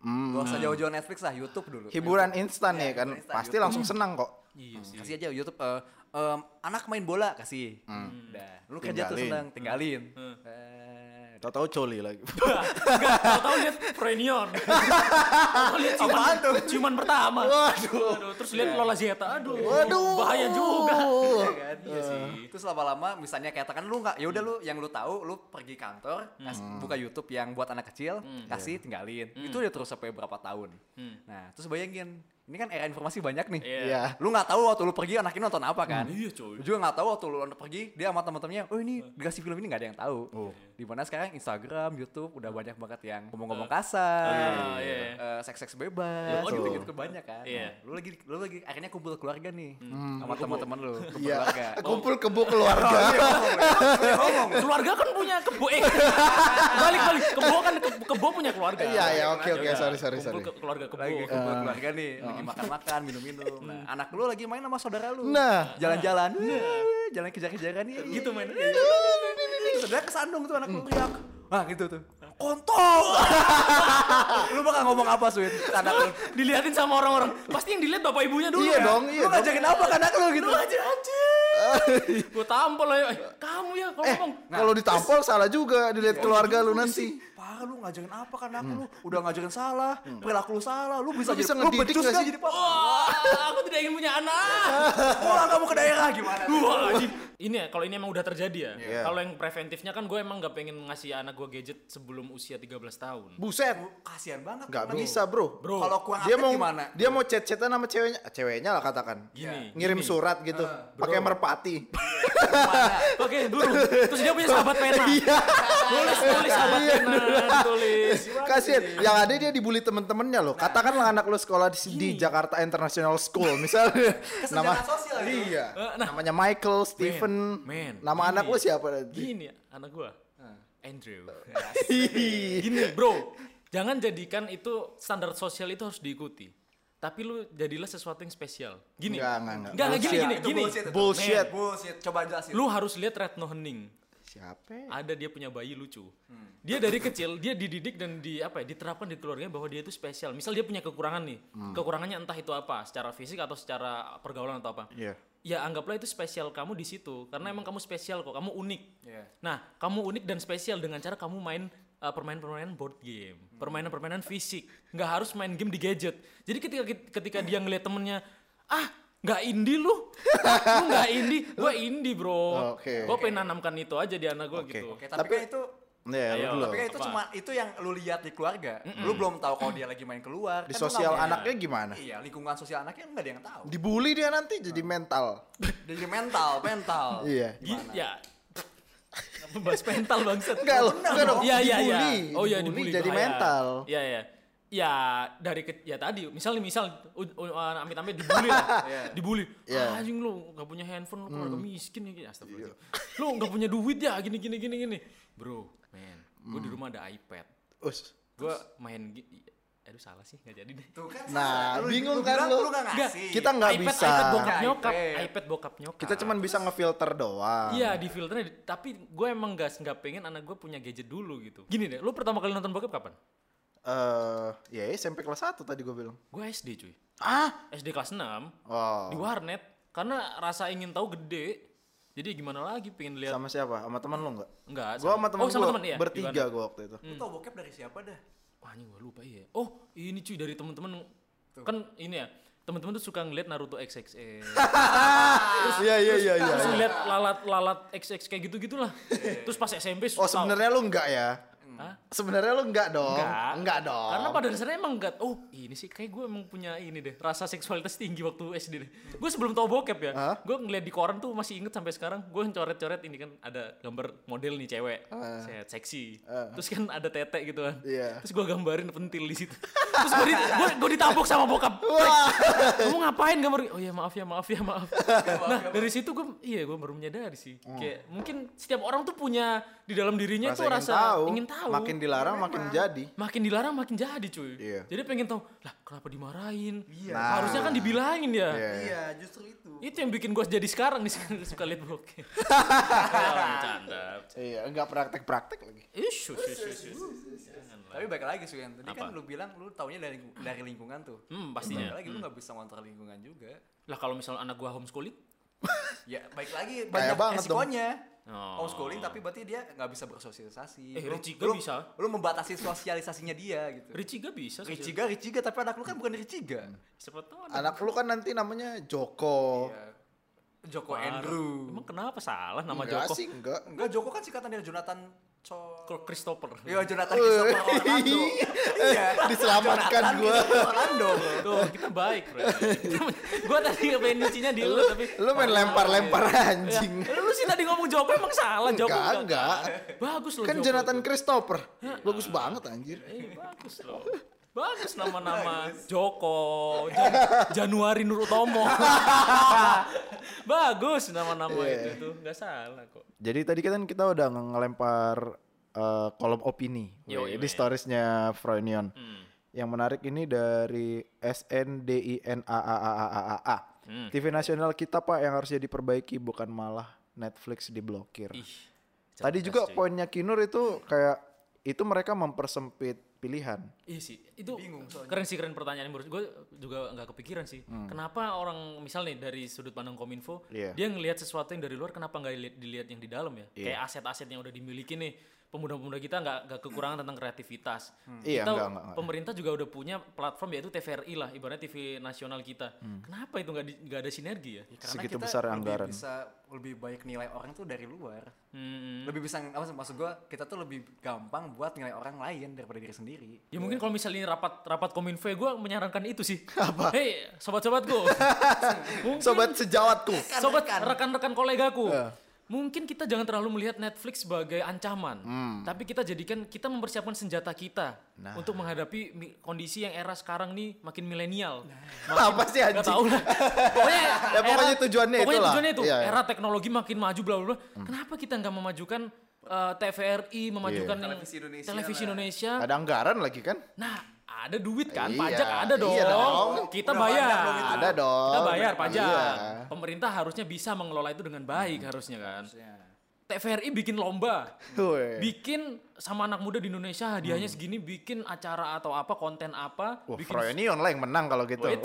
Gak usah jauh-jauh Netflix lah, YouTube dulu. Hiburan instan Iya, ya kan. instan, Pasti YouTube. langsung senang kok. iya sih Kasih aja YouTube eh, em, anak main bola kasih. Udah, lu kerja tuh seneng, tinggalin. Hmm. Eh, Tahu-tahu coli lagi. Enggak, tahu lihat Frenion. Tahu lihat ciuman, ciuman pertama. Waduh. terus lihat Lola Zeta. Aduh. Waduh. Bahaya juga. Iya kan? Iya sih. Terus lama-lama misalnya kayak katakan lu nggak, ya udah lu yang lu tahu, lu pergi kantor, kasih, buka YouTube yang buat anak kecil, kasih tinggalin. Itu udah terus sampai berapa tahun. Nah, terus bayangin, ini kan era informasi banyak nih. Iya. Iya. Lu nggak tahu waktu lu pergi anak ini nonton apa kan? Iya, coy. Lu juga nggak tahu waktu lu pergi dia sama teman-temannya, oh ini dikasih film ini nggak ada yang tahu. Oh. Di mana sekarang Instagram, YouTube udah banyak banget yang ngomong-ngomong kasar, Ah, iya. eh, seks-seks bebas, Betul. gitu-gitu kebanyak kan. Iya. Nah, lu lagi lu lagi akhirnya kumpul keluarga nih sama teman-teman lu, kumpul Iya. keluarga. Kumpul kebo keluarga. Keluarga kan punya kebo. Eh, balik balik. Kebo kan ke- kebo punya keluarga. Iya, iya, oke, oke, Yaudah, sorry, sorry, kumpul sorry. ke- keluarga kebo. lagi kumpul keluarga nih, lagi makan-makan, minum-minum. Nah, anak lu lagi main sama saudara lu. Nah. jalan-jalan, Wih, jalan kejar-kejaran nih. Gitu mainnya. Saudara kesandung tuh anak lu teriak. Nah, gitu tuh. kontol. lu bakal ngomong apa Swin? Anak lu. Diliatin sama orang-orang. Pasti yang dilihat bapak ibunya dulu Iya ya. dong, iya Lu ngajakin apa ke anak lu gitu? Lu aja aja. Gue tampol aja. Eh, kamu ya, kamu Eh, ngomong. kalau ditampol salah juga dilihat keluarga lu nanti. Parah lu ngajarin apa kan anak lu? Udah ngajarin salah, perilaku lu salah, lu bisa Lu jadi bisa lu ngedidik becus kan sih? jadi. Wah, aku tidak ingin punya anak. Pulang kamu ke daerah gimana? Wah, anjing. Ini ya, kalau ini emang udah terjadi ya. Iya. Kalau yang preventifnya kan gue emang gak pengen ngasih anak gue gadget sebelum usia 13 tahun. Buset. Kasihan banget. Nggak Lagi- bisa, Bro. Bro, Kalau kurang Dia mau gimana? dia mau chat-chatan sama ceweknya, ceweknya lah katakan. Gini, Ngirim gini. surat gitu, pakai merpati. Gimana? Oke, dulu. Terus dia punya sahabat pena. Tulis, tulis sahabat pena, tulis. Kasian, yang ada dia dibully temen-temennya loh. Katakanlah anak lu sekolah di, di Jakarta International School, misalnya. nama sosial itu. Iya. Eh, nah. namanya Michael, Stephen. men, nama gini. anak lu siapa nanti? Gini ya, anak gue. Andrew. Gini, bro. Jangan jadikan itu standar sosial itu harus diikuti. Tapi lu jadilah sesuatu yang spesial. Gini. Enggak, enggak, enggak. Enggak, gini, Bullshit. gini, Itu gini. bullshit. itu. Bullshit. Bullshit. Coba jelasin. Lu harus lihat Retno Hening. Siapa? ada dia punya bayi lucu. Dia dari kecil dia dididik dan di apa ya diterapkan di keluarganya bahwa dia itu spesial. Misal dia punya kekurangan nih, kekurangannya entah itu apa, secara fisik atau secara pergaulan atau apa. Iya. Ya anggaplah itu spesial kamu di situ karena emang kamu spesial kok, kamu unik. Iya. Nah, kamu unik dan spesial dengan cara kamu main uh, permainan-permainan board game, permainan-permainan fisik. Nggak harus main game di gadget. Jadi ketika ketika dia ngeliat temennya, ah nggak indie lu, lu nggak indie, gue indie bro. Oke. Gue pengen nanamkan itu aja di anak gue Oke. gitu. Oke, tapi, Tapi- kan itu Iya, Ayo. lu tapi kan itu Apa? cuma itu yang lu lihat di keluarga. Lu belum tahu kalau dia lagi main keluar. Di Kan sosial nggak- anaknya gimana? Iya, lingkungan sosial anaknya enggak ada yang tahu. Dibully dia nanti jadi mental. Dia jadi mental, mental. Iya. Gi- ya. Apa bahas mental bangsat? Enggak loh, enggak dong. Iya iya iya. Dibully. Oh iya Dibully dibully jadi bahaya. mental. Iya iya. Ya dari ke, ya tadi misal nih misal uh, amit-amit dibully lah. dibully. Iya. Ah, anjing lu gak punya handphone lu keluarga miskin nih. Astagfirullah. Lu gak punya duit ya gini gini gini gini. Bro, men, gue di rumah ada iPad. Us. Gue main Aduh salah sih nggak jadi deh. Tuh kan Nah, salah. bingung lu kan lu. Ngasih. Kita nggak bisa. iPad bokap Ya, nyokap, iPad. iPad bokap nyokap. Kita cuman bisa ngefilter doang. Iya di filternya, di- tapi gue emang gak, nggak pengen anak gue punya gadget dulu gitu. Gini deh, lu pertama kali nonton bokep kapan? Eh, ya SMP kelas 1 tadi gue bilang. Gue SD cuy, Ah. SD kelas 6 Oh. di warnet. Karena rasa ingin tahu gede, jadi gimana lagi pengen lihat? Sama siapa? Sama teman lu enggak? Enggak. Gua sama teman oh, sama gua teman ya. bertiga gua waktu itu. Lu tau bokep dari siapa dah? Wah ini gue lupa iya. Oh ini cuy dari temen-temen kan ini ya. Temen-temen tuh suka ngeliat Naruto XXL. Iya iya iya iya. Terus ngeliat lalat-lalat XX kayak gitu-gitu lah. Terus pas SMP Oh, sebenarnya lu enggak ya? Hah? Sebenarnya lu enggak dong. Enggak. Enggak dong. Karena pada dasarnya emang enggak. Oh, ini sih kayak gue emang punya ini deh. Rasa seksualitas tinggi waktu SD deh. Gue sebelum tahu bokep ya. Hah? Gue ngeliat di koran tuh masih inget sampai sekarang. Gue coret-coret ini kan ada gambar model nih cewek. Set, seksi. Terus kan ada tete gitu kan. Iya. Terus gue gambarin pentil di situ. Terus gue di, gue, gue ditabok sama bokap. Kamu ngapain gambar? Oh iya maaf ya maaf ya maaf. Nah dari situ gue iya gue baru menyadari sih. Kayak mungkin setiap orang tuh punya di dalam dirinya Rasa tuh ingin rasa tahu. ingin tahu. Makin dilarang makin jadi. Makin dilarang makin jadi cuy. Iya. Jadi pengen tahu, lah kenapa dimarahin? Nah. Harusnya kan dibilangin ya. Iya. Iya, justru itu. Itu yang bikin gua jadi sekarang nih suka liat bokep. bercanda. Iya, enggak praktek-praktek lagi. Ish, ish. Janganlah. Tapi balik lagi Suyan, tadi kan Apa? lu bilang lu taunya dari dari lingkungan tuh. Hmm, pastinya. lagi lu nggak bisa ngontrol lingkungan juga. Lah kalau misalnya anak gua homeschooling? Ya baik lagi banyak banget resikonya. Oh. Homeschooling tapi berarti dia nggak bisa bersosialisasi. Eh, Lu- Richie gak lu- bisa. Lu membatasi sosialisasinya dia gitu. Richie gak bisa. sih. Richiga, Richiga, tapi anak lu kan bukan Richiga. Siapa tahu ada. Anak lu kan nanti namanya Joko. Iya. Joko Parah. Andrew. Emang kenapa salah nama enggak Joko? sih, enggak. Enggak, Joko kan singkatan dari Jonathan Co... Kok Christopher. Iya, Jonathan Christopher Orlando. Iya, Diselamatkan. Christopher Orlando. Tuh, kita baik, bro. gua tadi pengen nyucinya di lu tapi Lu main lempar-lempar anjing. Ya, lu sih tadi ngomong Joko emang salah Joko Enggak, enggak. Bagus loh Kan Jonathan. Christopher. Bagus banget anjir. Eh, bagus loh. Bagus nama-nama Joko, Jan- Januari Nur Utomo. bagus nama-nama Iya. itu tuh, nggak salah kok. Jadi tadi kan kita udah nge- ngelempar eh, kolom opini Yo, weh, iya, di storiesnya Froynion. Hmm. Yang menarik ini dari SNDINAAAAA. Hmm. TV nasional kita Pak yang harusnya diperbaiki bukan malah Netflix diblokir. Ih. Tadi juga poinnya Kinur itu kayak itu mereka mempersempit pilihan. Iya sih, itu keren sih keren pertanyaan menurut gue juga nggak kepikiran sih. Kenapa orang misal nih dari sudut pandang kominfo, Iya. dia ngelihat sesuatu yang dari luar, kenapa nggak dilihat, yang di dalam ya? Iya. Kayak aset-aset yang udah dimiliki nih, pemuda-pemuda kita nggak nggak kekurangan tentang kreativitas. Iya, kita nggak, nggak, nggak. pemerintah juga udah punya platform yaitu TVRI lah, ibaratnya TV nasional kita. Kenapa itu nggak nggak ada sinergi ya? Karena Segitu kita besar lebih anggaran. bisa lebih baik nilai orang tuh dari luar. Hmm. Lebih bisa apa sih, maksud gua kita tuh lebih gampang buat nilai orang lain daripada diri sendiri. Ya mungkin kalau misalnya ini rapat rapat kominfo, gue menyarankan itu sih. Apa? Hei, sobat-sobatku. Sobat sejawatku. Sobat rekan-rekan kolegaku. Mungkin kita jangan terlalu melihat Netflix sebagai ancaman, tapi kita jadikan kita mempersiapkan senjata kita Nah. untuk menghadapi kondisi yang era sekarang nih makin milenial. Apa sih Gak anjing? tahu lah. Pokoknya, Ya, pokoknya tujuannya pokoknya itulah. tujuannya itu. Iya, iya. Era teknologi makin maju bla bla bla. Kenapa kita nggak memajukan eh, TVRI, memajukan yang- Televisi Indonesia televisi lah. Indonesia? Ada anggaran lagi kan? Nah, ada duit kan, Iya, pajak ada dong. iya dong. Kita Udah bayar. banyak dong. Ada dong. Kita bayar pajak. Iya. Pemerintah harusnya bisa mengelola itu dengan baik harusnya kan. Ya. TVRI bikin lomba, bikin sama anak muda di Indonesia hadiahnya segini, bikin acara atau apa, konten apa, Wah, bikin Froyonion lah yang menang kalau gitu. Wih,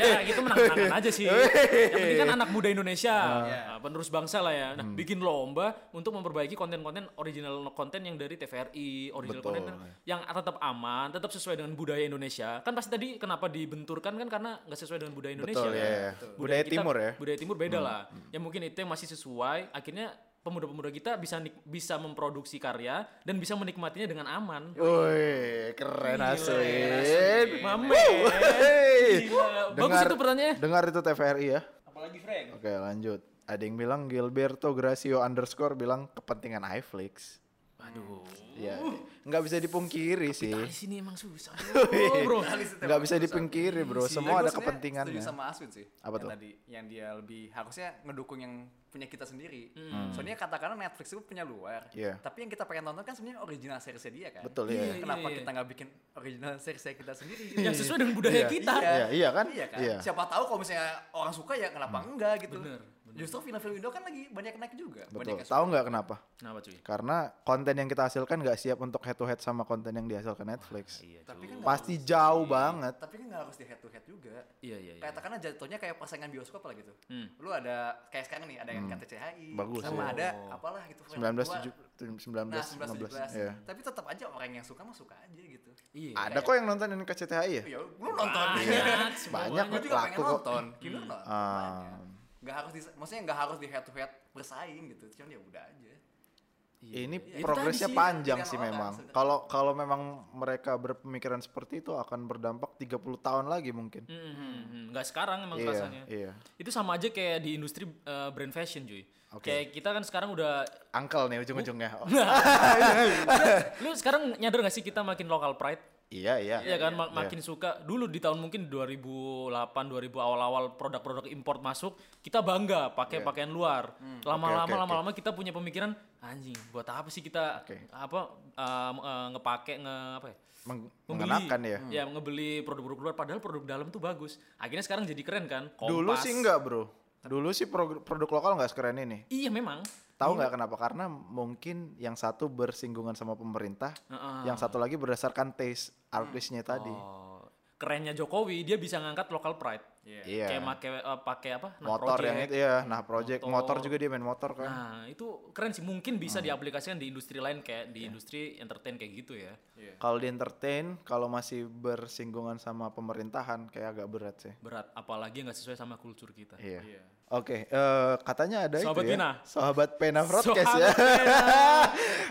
ya gitu menang-menangan aja sih. Yang penting kan anak muda Indonesia, nah, penerus bangsa lah ya. Nah, Hmm. bikin lomba untuk memperbaiki konten-konten original konten yang dari TVRI, original Betul. konten yang tetap aman, tetap sesuai dengan budaya Indonesia. Kan pasti tadi kenapa dibenturkan kan karena nggak sesuai dengan budaya Indonesia. Betul, kan? ya, ya. Budaya kita- timur ya. Hmm. Budaya timur beda lah. Ya mungkin itu yang masih sesuai. Akhirnya pemuda-pemuda kita bisa bisa memproduksi karya dan bisa menikmatinya dengan aman. Woi, keren Aswin. Mame. Bagus Dengar- itu pertanyaannya. Dengar itu TVRI ya. Apalagi Frank. Oke lanjut. Ada yang bilang Gilberto Gracio underscore bilang kepentingan iFlix. Aduh. Ya, nggak bisa dipungkiri sih. Di sini emang susah. Bro, bro. Nggak bisa dipungkiri bro. Semua ada kepentingannya. Setuju sama Aswin sih. Apa yang tuh? Tadi yang dia lebih harusnya ngedukung yang punya kita sendiri. Hmm. Soalnya katakanlah Netflix itu punya luar. Iya. Tapi yang kita pengen tonton kan sebenarnya original seriesnya dia kan. Betul Iya, ya. Kenapa iya. kita nggak bikin original seriesnya kita sendiri? Yang sesuai dengan budaya kita. Iya, iya kan? Iya kan? Iya. Siapa tahu kalau misalnya orang suka ya kenapa enggak gitu. Bener, Justru film-film Indo kan lagi banyak naik juga. Betul. Banyak Tahu nggak kenapa? Kenapa cuy? Karena konten yang kita hasilkan nggak siap untuk head to head sama konten yang dihasilkan Netflix. Iya, Tapi kan Pasti jauh banget. Tapi kan nggak harus di head to head juga. Iya, iya, iya. Kayak katakanlah jatuhnya kayak persaingan bioskop lah gitu. Hmm. Lu ada kayak sekarang nih ada yang KTCHI, Bagus, sama ya. ada Oh. apalah gitu. 19 Keluar. 19 Nah, 19 19 ya. Tapi tetap aja orang yang suka mah suka aja gitu. Iya. Ada kok yang nonton ini KCTHI ya? Ya, lu nonton. Banyak, Banyak Gue kok juga laku kok. nonton. Kino nonton. Ah. Gak harus di, maksudnya nggak harus di head to head bersaing gitu. Cuman ya udah aja. Ini Iya, itu progresnya sih, panjang sih orang memang. Kalau kalau memang mereka berpemikiran seperti itu akan berdampak 30 tahun lagi mungkin. Hmm, hmm. Nggak sekarang emang Iya, rasanya. iya. Itu sama aja kayak di industri eh, brand fashion cuy. Oke. Kayak kita kan sekarang udah Uncle nih ujung-ujungnya. Oh, lu sekarang nyadar gak sih kita makin local pride? Iya, iya. Iya kan mak- makin suka dulu di tahun mungkin 2008 2000 awal-awal produk-produk import masuk kita bangga pakai Iya. pakaian luar Hmm. lama-lama oke, lama-lama kita punya pemikiran anjing buat apa sih kita Oke. apa uh, uh, ngepake nge apa ya Meng- membeli mengenakan ya. ya ngebeli produk-produk luar padahal produk dalam tuh bagus akhirnya sekarang jadi keren kan Dulu Kompas. sih enggak, Bro. Dulu sih prog- produk lokal nggak sekeren ini. iya memang Tahu nggak kenapa? Karena mungkin yang satu bersinggungan sama pemerintah, Heeh. yang satu lagi berdasarkan taste artisnya tadi. oh, kerennya Jokowi dia bisa ngangkat local pride Iya. kayak make uh, pakai apa Nah motor yang Project. itu ya, nah project Motor. motor juga dia main motor kan. Nah, itu keren sih. Mungkin bisa Hmm. diaplikasikan di industri lain kayak Iya. di industri entertain kayak gitu ya. Kalau di entertain, kalau masih bersinggungan sama pemerintahan kayak agak berat sih. Berat, apalagi nggak sesuai sama kultur kita. Iya. Oke, eh, katanya ada Sahabat itu ya. Pena. Sahabat Pena Broadcast Sahabat ya.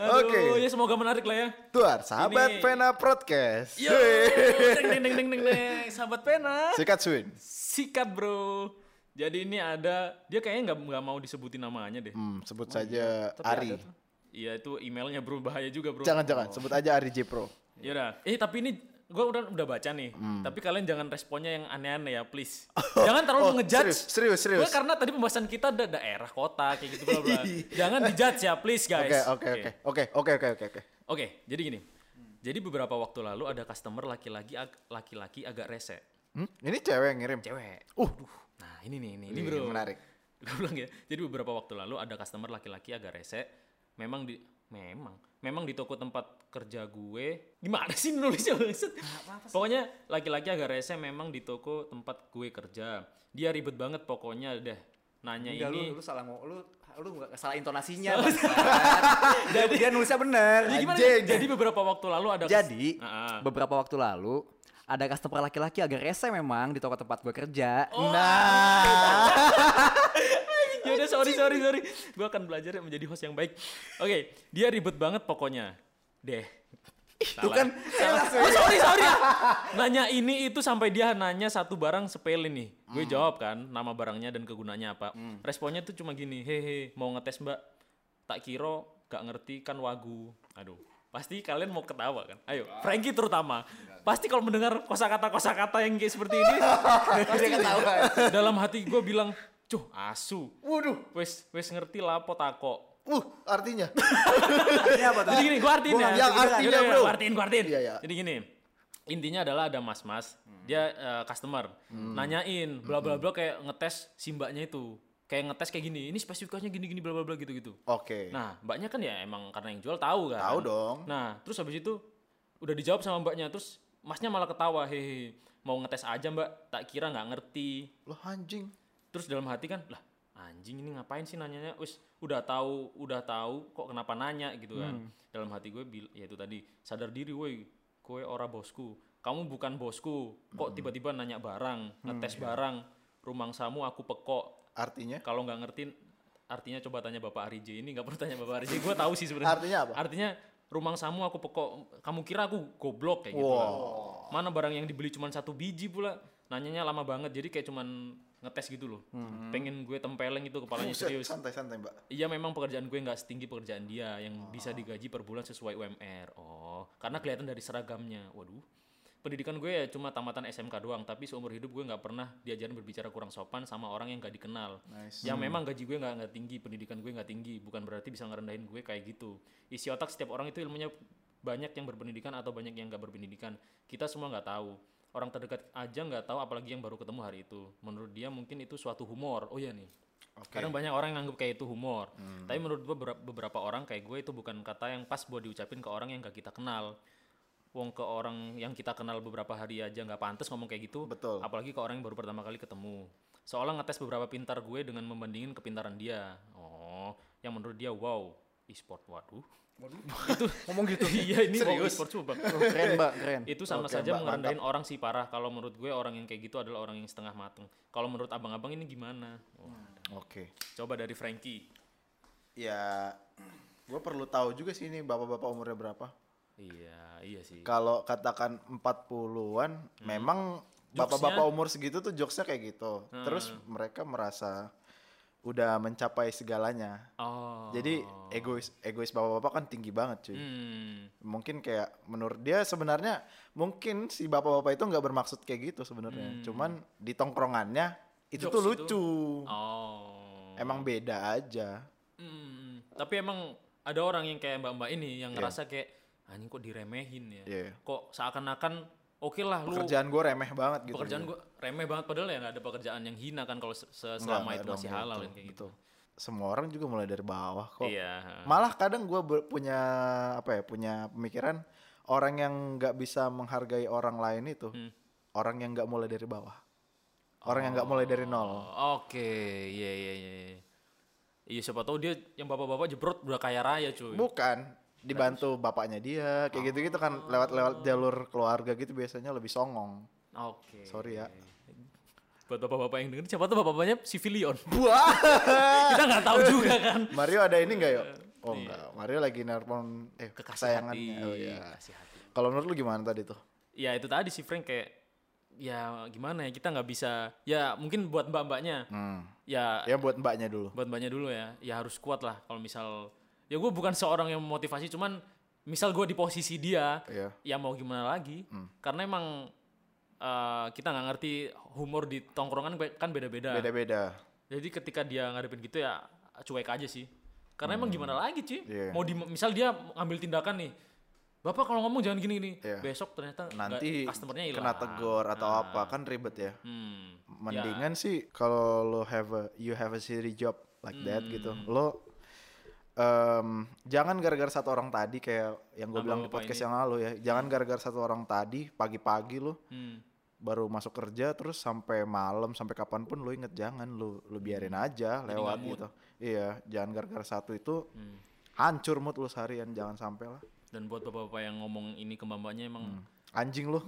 Oke. ya semoga menarik lah ya. Tuar, sahabat Ini. Pena Broadcast. Yo, deng deng deng deng deng, sahabat pena. Sikat Swin. Sikat bro. Jadi ini ada, dia kayaknya nggak nggak mau disebutin namanya deh. Hmm, sebut saja Tapi Ari. Iya itu emailnya bro, bahaya juga bro. Jangan-jangan, sebut aja Ari J Pro. Yaudah, eh tapi ini gue udah udah baca nih. Hmm. Tapi kalian jangan responnya yang aneh-aneh ya, please. jangan terlalu ngejudge. Oh, serius, serius, serius. Gue karena tadi pembahasan kita ada daerah, kota, kayak gitu bla bla. jangan dijudge ya, please guys. oke, oke. Oke, oke, oke, oke, oke. Oke, jadi gini. Jadi beberapa waktu lalu ada customer laki-laki ag- laki-laki agak rese. Hmm? Ini cewek yang ngirim. Cewek. Uh, Nah, ini nih, ini, ini Ini bro. menarik. Gue bilang ya. Jadi beberapa waktu lalu ada customer laki-laki agak rese. Memang di memang memang di toko tempat kerja gue gimana sih nulisnya maksud pokoknya laki-laki agak rese memang di toko tempat gue kerja dia ribet banget pokoknya deh nanya Enggak, ini lu, lu salah ngomong, lu lu nggak salah intonasinya. Jadi dia nulisnya bener. Jadi gimana? Jadi beberapa waktu lalu ada Jadi Ah, ah. beberapa waktu lalu ada customer laki-laki agak rese memang di toko tempat gue kerja. Oh. Nah, sorry sorry sorry gue akan belajar menjadi host yang baik oke dia ribet banget pokoknya deh Itu kan Oh, sorry sorry ya. Nanya ini itu sampai dia nanya satu barang sepele nih. Gue jawab kan nama barangnya dan kegunaannya apa. Responnya tuh cuma gini, hehe mau ngetes mbak. Tak kiro gak ngerti kan wagu. Aduh. Pasti kalian mau ketawa kan? Ayo, Frankie terutama. Pasti kalau mendengar kosakata kosakata yang kayak seperti ini, pasti ketawa. dalam hati gue bilang, cuh asu. waduh. Wes wes ngerti lah potako. Uh, artinya. Ini apa tuh? Jadi gini, gua artiin ya. bisa artinya, bro. Gua artiin, gua artiin. Iya, iya. Jadi gini, intinya adalah ada mas-mas, dia eh, customer, Hmm. nanyain, bla bla bla kayak ngetes si mbaknya itu, kayak ngetes kayak gini, ini spesifikasinya gini gini bla bla bla gitu gitu. Oke. Nah, mbaknya kan ya emang karena yang jual tahu kan. Tahu dong. Nah, terus habis itu udah dijawab sama mbaknya, terus masnya malah ketawa, hehe, mau ngetes aja mbak, tak kira nggak ngerti. Loh anjing. Terus dalam hati kan, lah anjing ini ngapain sih nanyanya? Wis udah tahu, udah tahu kok kenapa nanya gitu kan. Hmm. Dalam hati gue bil ya itu tadi, sadar diri woi, kowe ora bosku. Kamu bukan bosku. Kok Hmm. tiba-tiba nanya barang, ngetes barang, rumangsamu aku pekok. Artinya? Kalau nggak ngerti artinya coba tanya Bapak Arije ini nggak perlu tanya Bapak Arije. Gue tahu sih sebenarnya. Artinya apa? Artinya rumangsamu aku pekok. Kamu kira aku goblok kayak gitu. kan. Mana barang yang dibeli cuma satu biji pula. Nanyanya lama banget. Jadi kayak cuman ngetes gitu loh. Pengen gue tempeleng itu kepalanya Buset, serius. santai-santai, Mbak. Iya memang pekerjaan gue nggak setinggi pekerjaan dia yang bisa digaji per bulan sesuai UMR. Oh, karena kelihatan dari seragamnya. Waduh. Pendidikan gue ya cuma tamatan SMK doang, tapi seumur hidup gue nggak pernah diajarin berbicara kurang sopan sama orang yang nggak dikenal. Nice. Yang memang gaji gue nggak nggak tinggi, pendidikan gue nggak tinggi, bukan berarti bisa ngerendahin gue kayak gitu. Isi otak setiap orang itu ilmunya banyak yang berpendidikan atau banyak yang nggak berpendidikan. Kita semua nggak tahu. Orang terdekat aja nggak tahu, apalagi yang baru ketemu hari itu. Menurut dia mungkin itu suatu humor. Oh iya nih, Oke. Kadang banyak orang yang nganggap kayak itu humor. Tapi menurut gue beberapa, beberapa orang kayak gue itu bukan kata yang pas buat diucapin ke orang yang gak kita kenal. Wong ke orang yang kita kenal beberapa hari aja nggak pantas ngomong kayak gitu. Betul. Apalagi ke orang yang baru pertama kali ketemu. Seolah ngetes beberapa pintar gue dengan membandingin kepintaran dia. Oh, yang menurut dia wow, e-sport waduh. Itu ngomong gitu. iya ini Serius? e-sport coba. keren, Mbak, keren. Itu sama Oke, saja Mbak, ngerendahin orang sih parah. Kalau menurut gue orang yang kayak gitu adalah orang yang setengah mateng. Kalau menurut abang-abang ini gimana? Oke. Coba dari Frankie. Ya, gue perlu tahu juga sih ini bapak-bapak umurnya berapa. Iya, iya sih. Kalau katakan 40-an, memang bapak-bapak umur segitu tuh jokesnya kayak gitu. Terus mereka merasa udah mencapai segalanya. Oh. Jadi egois egois bapak-bapak kan tinggi banget cuy. Hmm. Mungkin kayak menurut dia sebenarnya mungkin si bapak-bapak itu nggak bermaksud kayak gitu sebenarnya. Cuman di tongkrongannya itu Jokes tuh itu. lucu. Oh. Emang beda aja. Hmm. Tapi emang ada orang yang kayak mbak-mbak ini yang ngerasa kayak anjing kok diremehin ya. Iya. Kok seakan-akan oke lah lu Pekerjaan gue remeh banget gitu. pekerjaan gua remeh banget padahal ya nggak ada pekerjaan yang hina kan kalau se- selama itu masih betul, halal kan kayak gitu. betul. Semua orang juga mulai dari bawah kok. Iya. Malah kadang gue punya apa ya punya pemikiran orang yang nggak bisa menghargai orang lain itu Hmm. orang yang nggak mulai dari bawah. Orang yang nggak mulai dari nol. Oh, Oke, iya iya iya. iya. Iya siapa tahu dia yang bapak-bapak jebrot udah kaya raya cuy. Bukan dibantu bapaknya dia kayak gitu-gitu kan lewat-lewat jalur keluarga gitu biasanya lebih songong. Oke. Sorry ya. Buat bapak-bapak yang denger siapa tahu bapak-bapaknya civilian. Wah. Kita nggak tahu juga kan. Mario ada ini nggak yuk? Oh enggak, Mario lagi nelpon eh Kekasih hati. Oh iya. Kalau menurut lu gimana tadi tuh? ya itu tadi sih Frank kayak ya gimana ya kita nggak bisa ya mungkin buat mbak-mbaknya Hmm. ya Ya buat mbaknya dulu. buat mbaknya dulu ya ya harus kuat lah kalau misal ya gue bukan seorang yang memotivasi cuman misal gue di posisi dia Iya. ya mau gimana lagi karena emang eh, kita nggak ngerti humor di tongkrongan kan beda-beda Beda-beda. jadi ketika dia ngadepin gitu ya cuek aja sih karena emang gimana lagi cuy Iya. mau di misal dia ngambil tindakan nih Bapak kalau ngomong jangan gini gini. Iya. Besok ternyata Nanti customernya hilang. kena tegur atau apa kan ribet ya. Hmm. Mendingan sih kalau lo have a you have a city job like that gitu. Lo em, jangan gara-gara satu orang tadi kayak yang gue Sama bilang di podcast ini. yang lalu ya. Jangan gara-gara satu orang tadi pagi-pagi lu Hmm. baru masuk kerja terus sampai malam sampai kapan pun lu inget jangan lu lu biarin aja lewat nggak mood. gitu. Iya, jangan gara-gara satu itu Hmm. hancur mood lu seharian jangan sampai lah. Dan buat bapak-bapak yang ngomong ini ke mbak-mbaknya emang Anjing lu.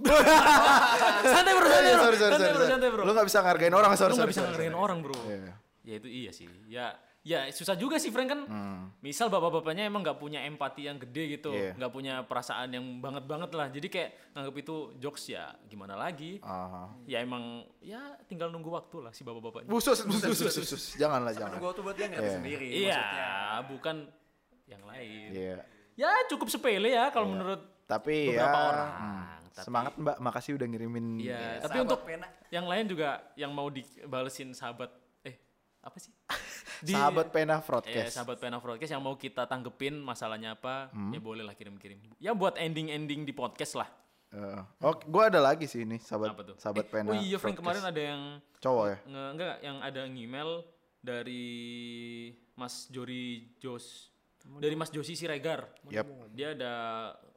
santai bro, santai Iya, bro, sorry, sorry, santai sorry, bro, santai bro. Lu gak bisa ngargain orang, sorry, Lu sorry, bisa sorry, ngehargain sorry. orang bro. Iya. Ya itu iya sih. Ya ya susah juga sih Frank kan. Misal bapak-bapaknya emang nggak punya empati yang gede gitu, Iya. nggak punya perasaan yang banget banget lah. Jadi kayak nganggap itu jokes ya gimana lagi? Aha. Ya emang ya tinggal nunggu waktu lah si bapak-bapaknya. Busus, busus, busus, busus. Jangan lah, jangan. Gue tuh buat dia ngerti Iya. sendiri Iya, maksudnya. bukan yang lain. Iya. Ya cukup sepele ya kalau menurut Tapi beberapa ya, orang. hmm, Tapi- semangat Mbak, makasih udah ngirimin. Iya, Iya, tapi untuk pena. yang lain juga yang mau dibalesin sahabat eh apa sih? Di- Sahabat pena Eh, broadcast. sahabat pena broadcast yang mau kita tanggepin masalahnya apa, ya boleh lah kirim-kirim. Ya buat ending-ending di podcast lah. Eh, oh, gua ada lagi sih ini sahabat Apa tuh? sahabat pena. oh iya, Frank kemarin ada yang cowok ya. nge, enggak yang ada email dari Mas Jori Jos dari Mas Josi Siregar. Yap. Dia ada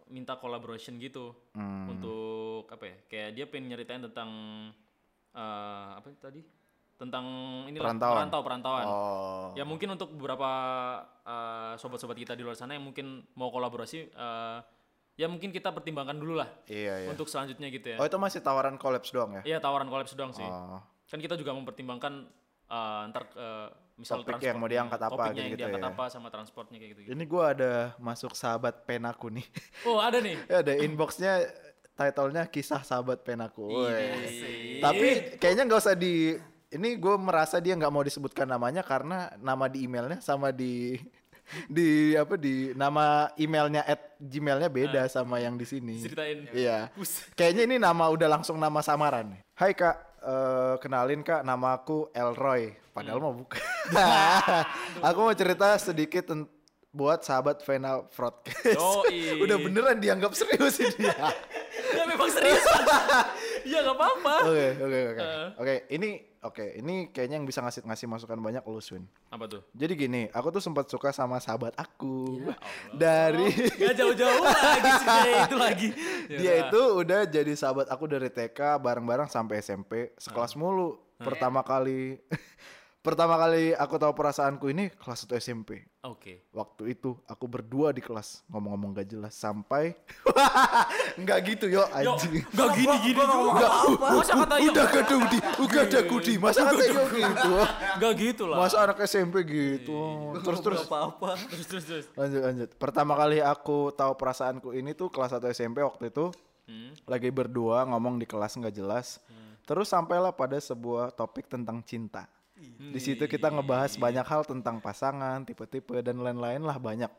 minta collaboration gitu Hmm. untuk apa ya? Kayak dia pengen nyeritain tentang eh, apa tadi? Tentang ini Perantauan. perantau perantauan. Oh. Ya mungkin untuk beberapa eh, sobat-sobat kita di luar sana yang mungkin mau kolaborasi eh, ya mungkin kita pertimbangkan dulu lah Iya, iya. untuk selanjutnya gitu ya. Oh, itu masih tawaran collabs doang ya? Iya tawaran collab doang sih. Oh. Kan kita juga mempertimbangkan eh, ntar eh, misal Topik yang mau diangkat apa topiknya yang gitu-gitu diangkat ya. apa sama transportnya kayak gitu. Ini gua ada masuk sahabat penaku nih. Oh ada nih. ya ada inboxnya titlenya kisah sahabat penaku. Iya. Tapi kayaknya nggak usah di ini gue merasa dia nggak mau disebutkan namanya karena nama di emailnya sama di di apa di nama emailnya at gmailnya beda sama yang di sini. Ceritain. Iya. Kayaknya ini nama udah langsung nama samaran. Hai kak, eh, kenalin kak, nama aku Elroy. Padahal mau bukan. aku mau cerita sedikit ten- buat sahabat Vena Broadcast. Yoi. udah beneran dianggap serius ini. Ya memang serius. Ya nggak apa-apa. Oke, oke, oke. Eh. Oke, ini oke, ini kayaknya yang bisa ngasih ngasih masukan banyak lu, Swin. Apa tuh? Jadi gini, aku tuh sempat suka sama sahabat aku Ya dari Gak jauh-jauh lagi ceritanya itu lagi. Ya dia itu udah jadi sahabat aku dari TK bareng-bareng sampai SMP sekelas Ah. mulu. Pertama kali pertama kali aku tahu perasaanku ini kelas 1 SMP. Oke. Waktu itu aku berdua di kelas ngomong-ngomong gak jelas sampai nggak gitu yo Yo, anjing. gak gini-gini juga. Masa kata yo? Udah gak Dudi, udah ada Gudi. Masa kata yo gitu. Gak gitu lah. Masa anak SMP gitu. Terus terus apa-apa. Terus terus terus. lanjut lanjut. Pertama kali aku tahu perasaanku ini tuh kelas 1 SMP waktu itu Hmm. lagi berdua ngomong di kelas nggak jelas. Terus sampailah pada sebuah topik tentang cinta. Di situ kita ngebahas banyak hal tentang pasangan, tipe-tipe dan lain-lain lah banyak.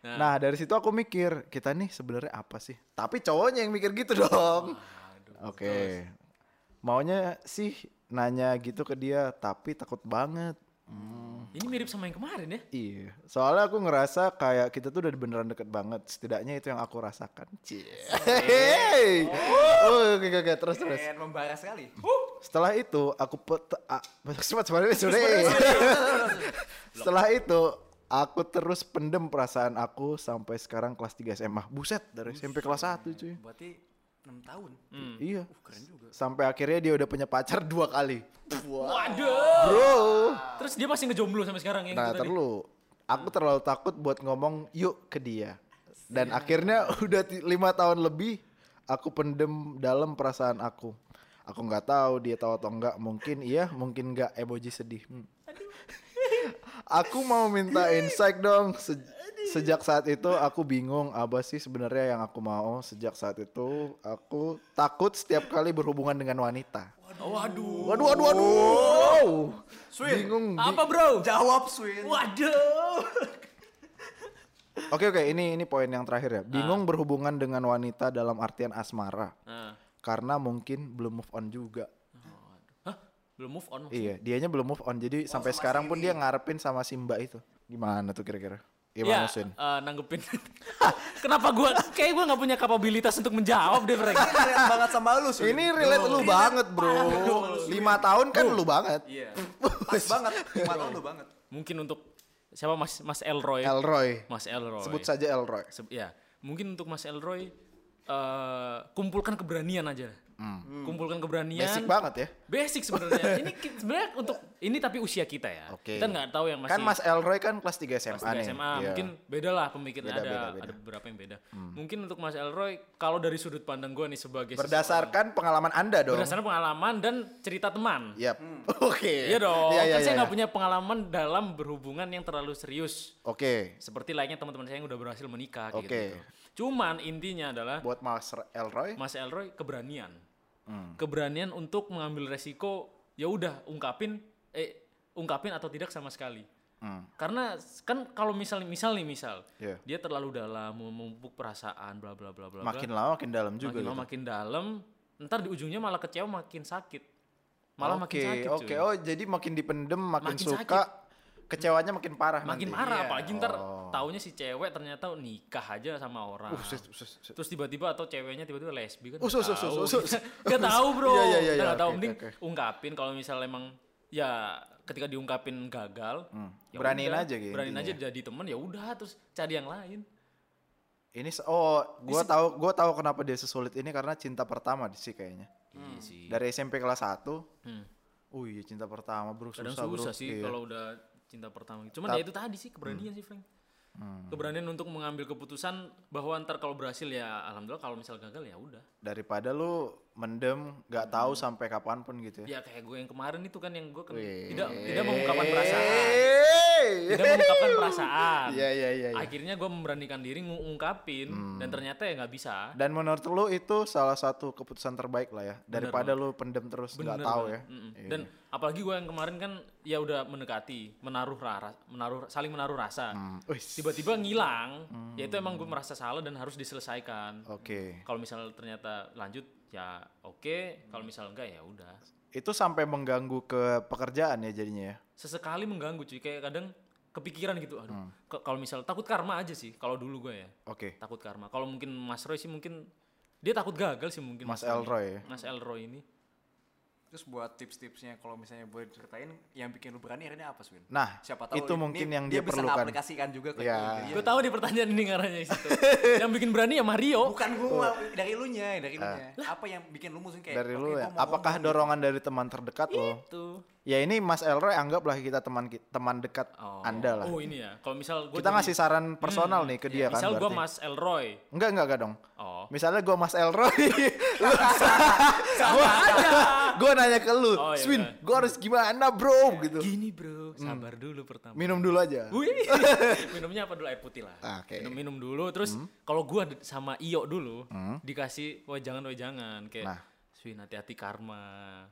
Nah. Nah dari situ aku mikir kita nih sebenarnya apa sih? Tapi cowoknya yang mikir gitu dong. Oke, maunya sih nanya gitu ke dia, tapi takut banget. Hmm. Ini mirip sama yang kemarin ya. Iya, soalnya aku ngerasa kayak kita tuh udah beneran deket banget. Setidaknya itu yang aku rasakan. Cie. Hey. Oh, oke oke oke terus terus. Pengen membara sekali. Setelah itu aku cepat sore. Setelah itu aku terus pendem perasaan aku sampai sekarang kelas 3 SMA. Buset, dari SMP kelas 1 cuy. Berarti 6 tahun. Hmm. Iya. Sampai akhirnya dia udah punya pacar dua kali. Waduh. Bro. Terus dia masih ngejomblo sampai sekarang yang Nah terlalu, aku terlalu takut buat ngomong yuk ke dia. Dan akhirnya udah lima tahun lebih aku pendem dalam perasaan aku. Aku nggak tahu dia tahu atau enggak. Mungkin iya, mungkin enggak. Emoji sedih. Hmm. aku mau minta insight dong. Se- sejak saat itu aku bingung apa sih sebenarnya yang aku mau. Sejak saat itu aku takut setiap kali berhubungan dengan wanita. Waduh. Waduh, waduh, waduh. Bingung. bi- Apa bro? Jawab, Swin. Waduh. Oke oke ini ini poin yang terakhir ya. Bingung berhubungan dengan wanita dalam artian asmara Nah. Karena mungkin belum move on juga. Hah? Belum move on? Iya, dianya belum move on. Jadi sampai sekarang pun dia ngarepin sama si Mbak itu. Gimana tuh kira-kira? Ya, Gimana Swin? eh, nanggepin. Kenapa gua kayak gua nggak punya kapabilitas untuk menjawab deh, Frank. Relate banget sama lu. Ini relate lu banget, Bro. Lima tahun kan lu banget. Iya. Pas banget. 5 tahun lu banget. Mungkin untuk siapa Mas Mas Elroy. Elroy. Mas Elroy. Sebut saja Elroy. Se- ya, mungkin untuk Mas Elroy eh kumpulkan keberanian aja. Kumpulkan keberanian. Hmm. Basic banget ya. Basic sebenarnya. ini sebenarnya untuk ini tapi usia kita ya. Oke. Kita nggak tahu yang masih Kan Mas Elroy kan kelas 3 SMA kelas tiga nih. SMA Iya. mungkin beda lah pemikiran Beda, ada beda, beda. ada beberapa yang beda. Mungkin untuk Mas Elroy kalau dari sudut pandang gue nih sebagai berdasarkan pengalaman Anda dong. berdasarkan pengalaman dan cerita teman. Yap. Oke. Iya dong. Iya, iya, kan saya iya. nggak punya pengalaman dalam berhubungan yang terlalu serius. Oke. Seperti layaknya teman-teman saya yang udah berhasil menikah Oke. gitu. Cuman intinya adalah Buat Mas Elroy, Mas Elroy keberanian. Hmm. Keberanian untuk mengambil resiko ya udah ungkapin eh ungkapin atau tidak sama sekali. Hmm. Karena kan kalau misal misal nih misal Iya. dia terlalu dalam memumpuk perasaan bla bla bla bla makin lama makin dalam juga makin lama gitu. makin dalam, ntar di ujungnya malah kecewa makin sakit. Malah Oke, makin sakit. Oke, cuy. oh jadi makin dipendem, makin, Makin suka, kecewanya makin parah makin nanti. parah Iya. apalagi ntar Oh. taunya si cewek ternyata nikah aja sama orang. Uh, sus, sus, sus. Terus tiba-tiba atau ceweknya tiba-tiba lesbi kan? Us, us, us, tahu. us, us, us. Gak tahu bro. Iya, iya, iya, Kita iya, nggak tahu oke, mending oke. ungkapin kalau misal emang ya ketika diungkapin gagal. ya Beraniin udah, aja gitu Beraniin aja jadi temen ya udah terus cari yang lain. Ini oh, gua tahu gua tahu kenapa dia sesulit ini karena cinta pertama sih kayaknya. Iya sih. Dari SMP kelas 1. Hmm. Oh iya cinta pertama bro Kadang susah, bro. susah sih Iya. kalau udah cinta pertama. Cuman ya itu tadi sih keberanian sih Frank. Hmm. Keberanian untuk mengambil keputusan bahwa ntar kalau berhasil ya alhamdulillah kalau misal gagal ya udah. daripada lu mendem nggak Hmm. tahu sampai kapan pun gitu ya. Ya kayak gue yang kemarin itu kan yang gue kan tidak tidak mengungkapkan perasaan. Tidak mengungkapkan perasaan. Iya iya iya. iya. Akhirnya gue memberanikan diri ngungkapin dan ternyata ya nggak bisa. Dan menurut lu itu salah satu keputusan terbaik lah ya daripada lu pendem terus nggak tahu ya. Mm-mm. Iya. Dan apalagi gue yang kemarin kan ya udah mendekati, menaruh rara, menaruh saling menaruh rasa. Hmm. Tiba-tiba ngilang, ya itu emang gue merasa salah dan harus diselesaikan. Oke. Kalau misal ternyata lanjut ya oke, kalau misal enggak ya udah. Itu sampai mengganggu ke pekerjaan ya jadinya ya. Sesekali mengganggu cuy, kayak kadang kepikiran gitu. Aduh, Hmm. kalau misal takut karma aja sih kalau dulu gue ya. Oke. Takut karma. Kalau mungkin Mas Roy sih mungkin dia takut gagal sih mungkin. Mas Roy. Elroy ya. Mas Elroy ini. Terus buat tips-tipsnya kalau misalnya boleh ceritain yang bikin lu berani akhirnya apa, Swin? Nah, Siapa tahu itu ini- mungkin ini yang dia bisa perlukan. aplikasikan juga ke Iya. dia. Gue tahu di pertanyaan ini ngaranya situ. yang bikin berani ya Mario. Bukan gua, dari lu nya, dari lu nya. Apa yang bikin lu musuhin kayak. Dari lu gua ya. Apakah ngomong dorongan dari teman terdekat lo? Tuh. Ya ini Mas Elroy anggaplah kita teman teman dekat Oh. Anda lah. Oh ini ya. Kalau misal gue Kita ngasih saran personal nih ke dia kan Misal gue. Mas Elroy. Enggak enggak enggak dong. Oh. Misalnya gua Mas Elroy, lu gua, gua nanya ke lu, Oh, iya, Swin, iya. gua harus gimana bro gitu. Gini bro, sabar dulu pertama. Minum dulu aja. Wih, minumnya apa dulu air putih lah. Ah, oke. Minum minum dulu, terus kalau gua d- sama Iyo dulu dikasih, wah jangan, wah jangan, kayak, Nah. Swin hati-hati karma.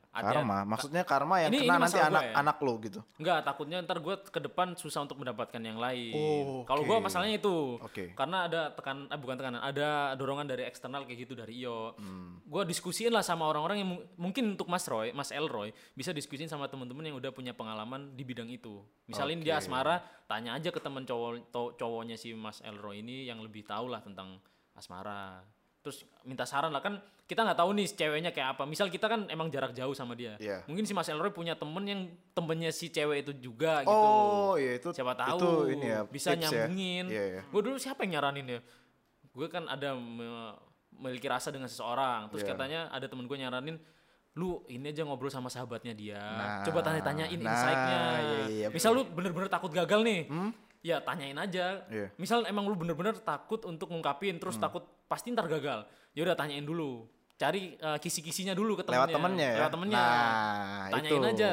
Hati- Karma, maksudnya karma yang Ini- kena ini nanti anak ya. anak lu gitu. Enggak, takutnya ntar gue ke depan susah untuk mendapatkan yang lain. Oh, Kalau oke. gue masalahnya itu, Oke. karena ada tekan, eh, bukan tekanan, ada dorongan dari eksternal kayak gitu dari Iyo. Hmm. Gue diskusiin lah sama orang-orang yang mu- mungkin untuk Mas Roy, Mas Elroy, bisa diskusiin sama temen-temen yang udah punya pengalaman di bidang itu. Misalnya dia Oke. asmara, tanya aja ke temen cowok cowoknya si Mas Elroy ini yang lebih tahu lah tentang asmara. Terus minta saran lah kan kita nggak tahu nih ceweknya kayak apa. Misal kita kan emang jarak jauh sama dia. Iya. Mungkin si Mas Elroy punya temen yang temennya si cewek itu juga gitu. Oh, iya itu Siapa tahu itu ini ya, bisa ya. nyambungin. Iya, iya. Gue dulu siapa yang nyaranin ya? Gue kan ada me- memiliki rasa dengan seseorang. Terus Iya. katanya ada temen gue nyaranin, lu ini aja ngobrol sama sahabatnya dia. Nah, Coba tanya-tanyain nah, insight-nya. iya, iya, Misal lu bener-bener takut gagal nih. Hmm? Ya tanyain aja. Iya. Misal emang lu bener-bener takut untuk ngungkapin, terus takut pasti ntar gagal. Ya udah tanyain dulu. Cari eh, kisi-kisinya dulu ke temennya. Lewat temennya ya. Lewat temennya. Nah, Tanyain itu. aja.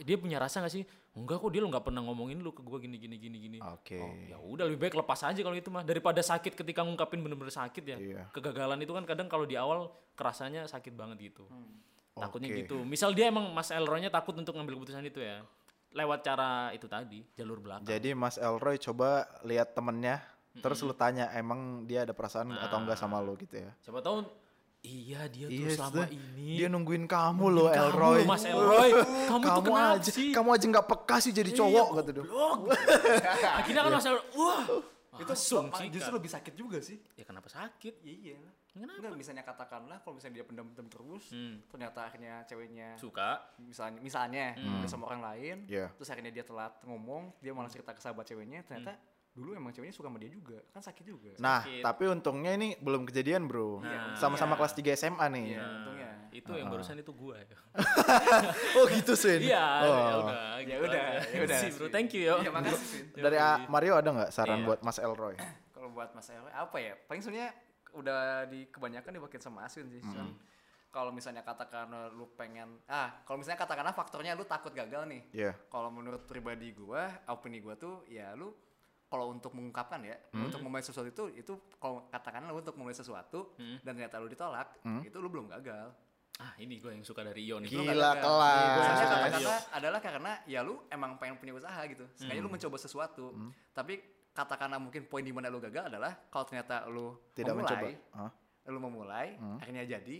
Dia punya rasa gak sih? Enggak kok dia lu nggak pernah ngomongin lu ke gua gini gini gini gini. Oke. Oh, ya udah lebih baik lepas aja kalau itu mah daripada sakit ketika ngungkapin bener-bener sakit ya. Iya. Kegagalan itu kan kadang kalau di awal kerasanya sakit banget gitu. Takutnya Oke. gitu. Misal dia emang Mas Elroy-nya takut untuk ngambil keputusan itu ya. Lewat cara itu tadi, jalur belakang. Jadi Mas Elroy coba lihat temennya, terus lu tanya emang dia ada perasaan atau enggak sama lu gitu ya. Siapa tahu iya dia tuh Iya, selama ini Dia nungguin kamu loh, kamu Elroy. loh, Mas Elroy. Kamu tuh kenapa aja, sih? Kamu aja nggak peka sih jadi cowok gitu dong. Akhirnya kan Mas Elroy, wah, Itu langsung justru lebih sakit juga sih. Ya kenapa sakit? Iya. Enggak, misalnya katakanlah kalau misalnya dia pendem-pendem terus, ternyata akhirnya ceweknya Suka. misalnya misalnya udah sama orang lain, Iya. terus akhirnya dia telat ngomong, dia malah cerita ke sahabat ceweknya, ternyata dulu emang ceweknya suka sama dia juga, kan sakit juga. Nah, Sakit. tapi untungnya ini belum kejadian, Bro. Nah, Sama-sama iya. kelas 3 SMA nih. Iya, untungnya. Itu yang barusan itu gua ya. Oh, gitu sih. Iya, Oh. ya udah. Ya gitu udah, aja. ya udah. Sih, bro. Thank you, yo. Iya, makasih. Dari A- Mario ada nggak saran Iya. buat Mas Elroy? Kalau buat Mas Ewe apa ya? Paling sebenarnya udah di kebanyakan dipakai sama Aswin sih. Cuman Kalau misalnya katakanlah lu pengen ah, kalau misalnya katakanlah faktornya lu takut gagal nih. Iya. Kalau menurut pribadi gua, opini gua tuh ya lu kalau untuk mengungkapkan ya, untuk memulai sesuatu itu itu kalau katakanlah lu untuk memulai sesuatu dan ternyata lu ditolak, itu lu belum gagal. Ah, ini gue yang suka dari. Lu Gila, gagal. kelas. Iya. kata-kata adalah karena ya lu emang pengen punya usaha gitu. Sengaja lu mencoba sesuatu. Tapi katakanlah mungkin poin di mana lu gagal adalah kalau ternyata lu Tidak mencoba. memulai, Hah? lu memulai, akhirnya jadi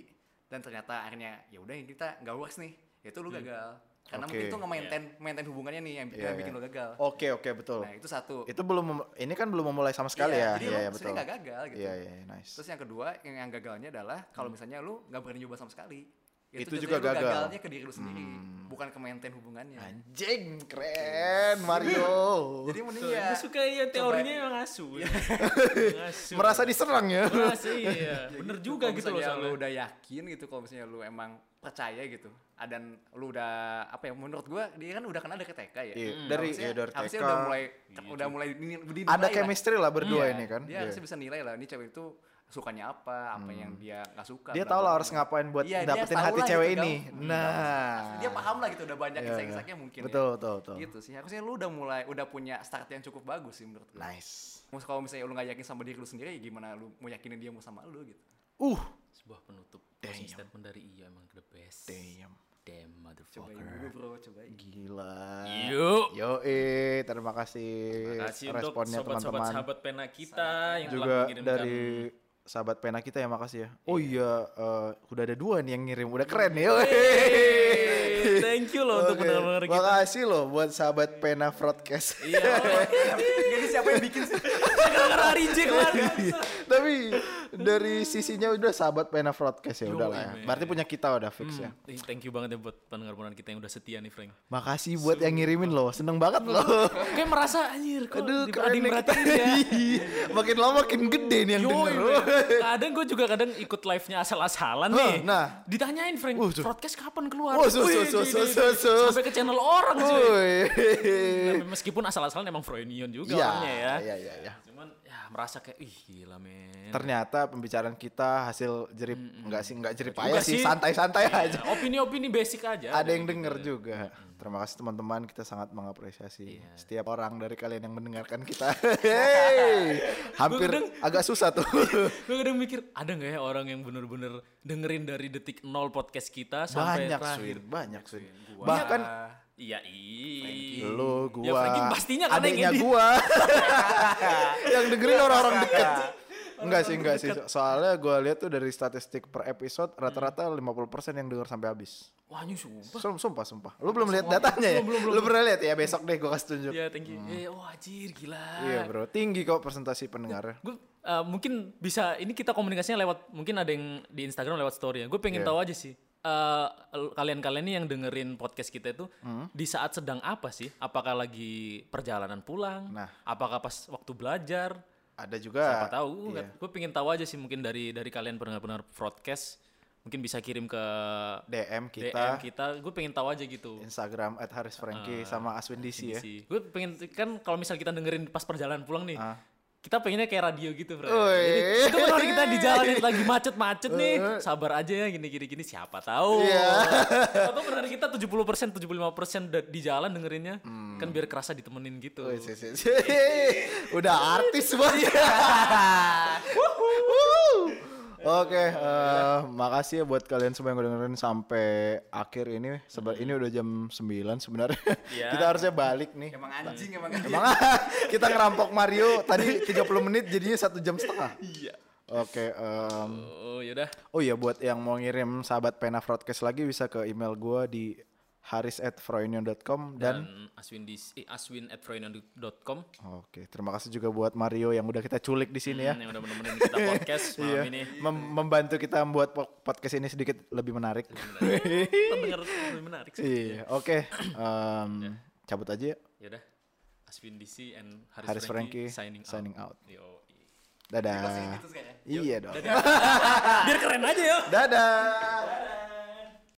dan ternyata akhirnya ya udah ini kita nggak works nih. Itu lu gagal. Karena Oke. mungkin itu nge-maintain maintain hubungannya nih yang, yang bikin iya. lu gagal. Oke, oke, betul. Nah, itu satu. Itu belum ini kan belum memulai sama sekali Iya, ya. Jadi Iya, lu iya, betul. nggak gagal gitu. Iya, iya, nice. Terus yang kedua, yang, yang gagalnya adalah kalau misalnya lu nggak berani nyoba sama sekali. Itu jatuhnya juga gagal. gagalnya ke diri lu sendiri, bukan ke maintain hubungannya. Anjing, keren Mario. Jadi mending Tuh, ya gue suka ya teorinya emang asu. ya. Ngasu. Merasa diserang ya. Merasa iya. Bener juga kalau gitu loh soalnya. lu udah yakin gitu kalau misalnya lu emang percaya gitu dan lu udah apa ya menurut gua dia kan udah kenal dari TK ya Iya, Hmm. dari- iya, dari harusnya TK. udah mulai udah mulai dini- dinilai Ada chemistry lah berdua Iya, ini kan. dia Iya. harusnya bisa nilai lah ini cewek itu sukanya apa apa yang dia nggak suka Dia tahu lah harus ngapain buat Iya, dia dapetin hati cewek gitu, ini. Gal. Nah. dia paham lah gitu udah banyak Iya, kisah-kisahnya mungkin Betul, ya. betul, betul. gitu sih harusnya lu udah mulai udah punya start yang cukup bagus sih menurut gue Nice. Mus- kalau misalnya lu nggak yakin sama diri lu sendiri ya gimana lu mau yakinin dia mau sama lu gitu Uh, Sebuah penutup closing statement dari Iyo emang the best. damn. Damn cobain motherfucker. dulu bro cobain Gila. Yuk. Yo, eh, terima kasih, Terima kasih untuk responnya sobat-sobat teman-teman. sahabat pena kita yang Juga telah mengirimkan dari sahabat pena kita ya makasih ya. Oh iya, eh, udah ada dua nih yang ngirim, udah keren ya. Hey, thank you loh untuk Oke, pendengar kita. Makasih loh buat sahabat pena broadcast. Iya, jadi siapa yang bikin sih gara-gara kemarin. Tapi dari sisinya udah sahabat pena broadcast ya udah lah ya. Berarti punya kita udah fix ya. Eh, Thank you banget ya buat pendengar-pendengar kita yang udah setia nih, Frank. Makasih buat yang ngirimin loh, seneng banget loh. Kayak merasa anjir kok Aduh, ada yang kita. merhatiin ya. makin lama makin gede nih yang Yoi, denger. kadang gue juga kadang ikut live-nya asal-asalan nih. nah. Ditanyain Frank, Uh, broadcast kapan keluar? Oh, sus, di- sus, di- sus, sus. Sampai ke channel orang. Woi. Nah, meskipun asal-asalan emang Froynion juga Iya, orangnya ya. iya, iya, iya. Cuman ya merasa kayak ih gila men. Ternyata pembicaraan kita hasil jerip enggak sih enggak jerip aja sih, santai-santai Ya, aja. Opini-opini basic aja. Ada yang gitu. denger juga. Terima kasih teman-teman, kita sangat mengapresiasi Iya. setiap orang dari kalian yang mendengarkan kita. Hey, hampir kadang- agak susah tuh. Gue kadang mikir ada nggak ya orang yang bener-bener dengerin dari detik nol podcast kita sampai banyak terakhir. Swin, banyak Swin. Gua- Bahkan Iya, iya. lu, Ya, gua, Frankie pastinya kan yang edit. gua. yang dengerin orang-orang deket. Enggak sih, enggak sih. Soalnya gua lihat tuh dari statistik per episode rata-rata 50% yang denger sampai habis. Wah, ini sumpah. Sum- Sumpah, sumpah. Lu belum lihat datanya ya? belum, belum, Lu pernah lihat ya? Besok deh gua kasih tunjuk. Ya, thank you. Eh, wah, anjir, gila. Iya bro, tinggi kok presentasi pendengar. Gue uh, mungkin bisa ini kita komunikasinya lewat mungkin ada yang di Instagram lewat story ya. Gue pengen Iya. tahu aja sih. Uh, kalian-kalian nih yang dengerin podcast kita itu Hmm. di saat sedang apa sih? Apakah lagi perjalanan pulang? Nah. Apakah pas waktu belajar? Ada juga. Siapa tahu? Iya. Gue pengen tahu aja sih mungkin dari dari kalian pendengar-pendengar podcast mungkin bisa kirim ke DM kita, DM kita. Gue pengen tahu aja gitu. Instagram at Haris Franky sama Aswin DC ya. Gue pengen kan kalau misal kita dengerin pas perjalanan pulang nih. Ah. Kita pengennya kayak radio gitu, bro. Jadi itu benar kita di jalan yang lagi macet-macet nih. Sabar aja ya gini-gini gini siapa tahu. Iya. Atau benar kita 70% 75% da- di jalan dengerinnya. Kan biar kerasa ditemenin gitu. Woi, si, si, si. Udah artis banget. Oke, eh, makasih ya buat kalian semua yang udah dengerin sampai akhir ini. Seba ini udah jam 9 sebenarnya. Iya. kita harusnya balik nih. emang anjing emang anjing Emang kita ngerampok Mario tadi 30 menit jadinya satu jam setengah. Iya. Oke, em, Oh, yaudah. oh iya buat yang mau ngirim sahabat pena broadcast lagi bisa ke email gua di Haris at froynion.com dan, dan Aswin di eh, aswin at froynion.com. Oke, terima kasih juga buat Mario yang udah kita culik di sini ya. Hmm, yang udah bener-bener kita podcast malam Iya, ini. mem- membantu kita membuat po- podcast ini sedikit lebih menarik. Terdengar lebih menarik sih. Iya, oke. Em, cabut aja ya. Yaudah. Aswin DC and Haris, Haris Franky, Franky signing, signing out. out. Yo. Dadah. Gitu. Iya dong. Biar keren aja ya. Dadah.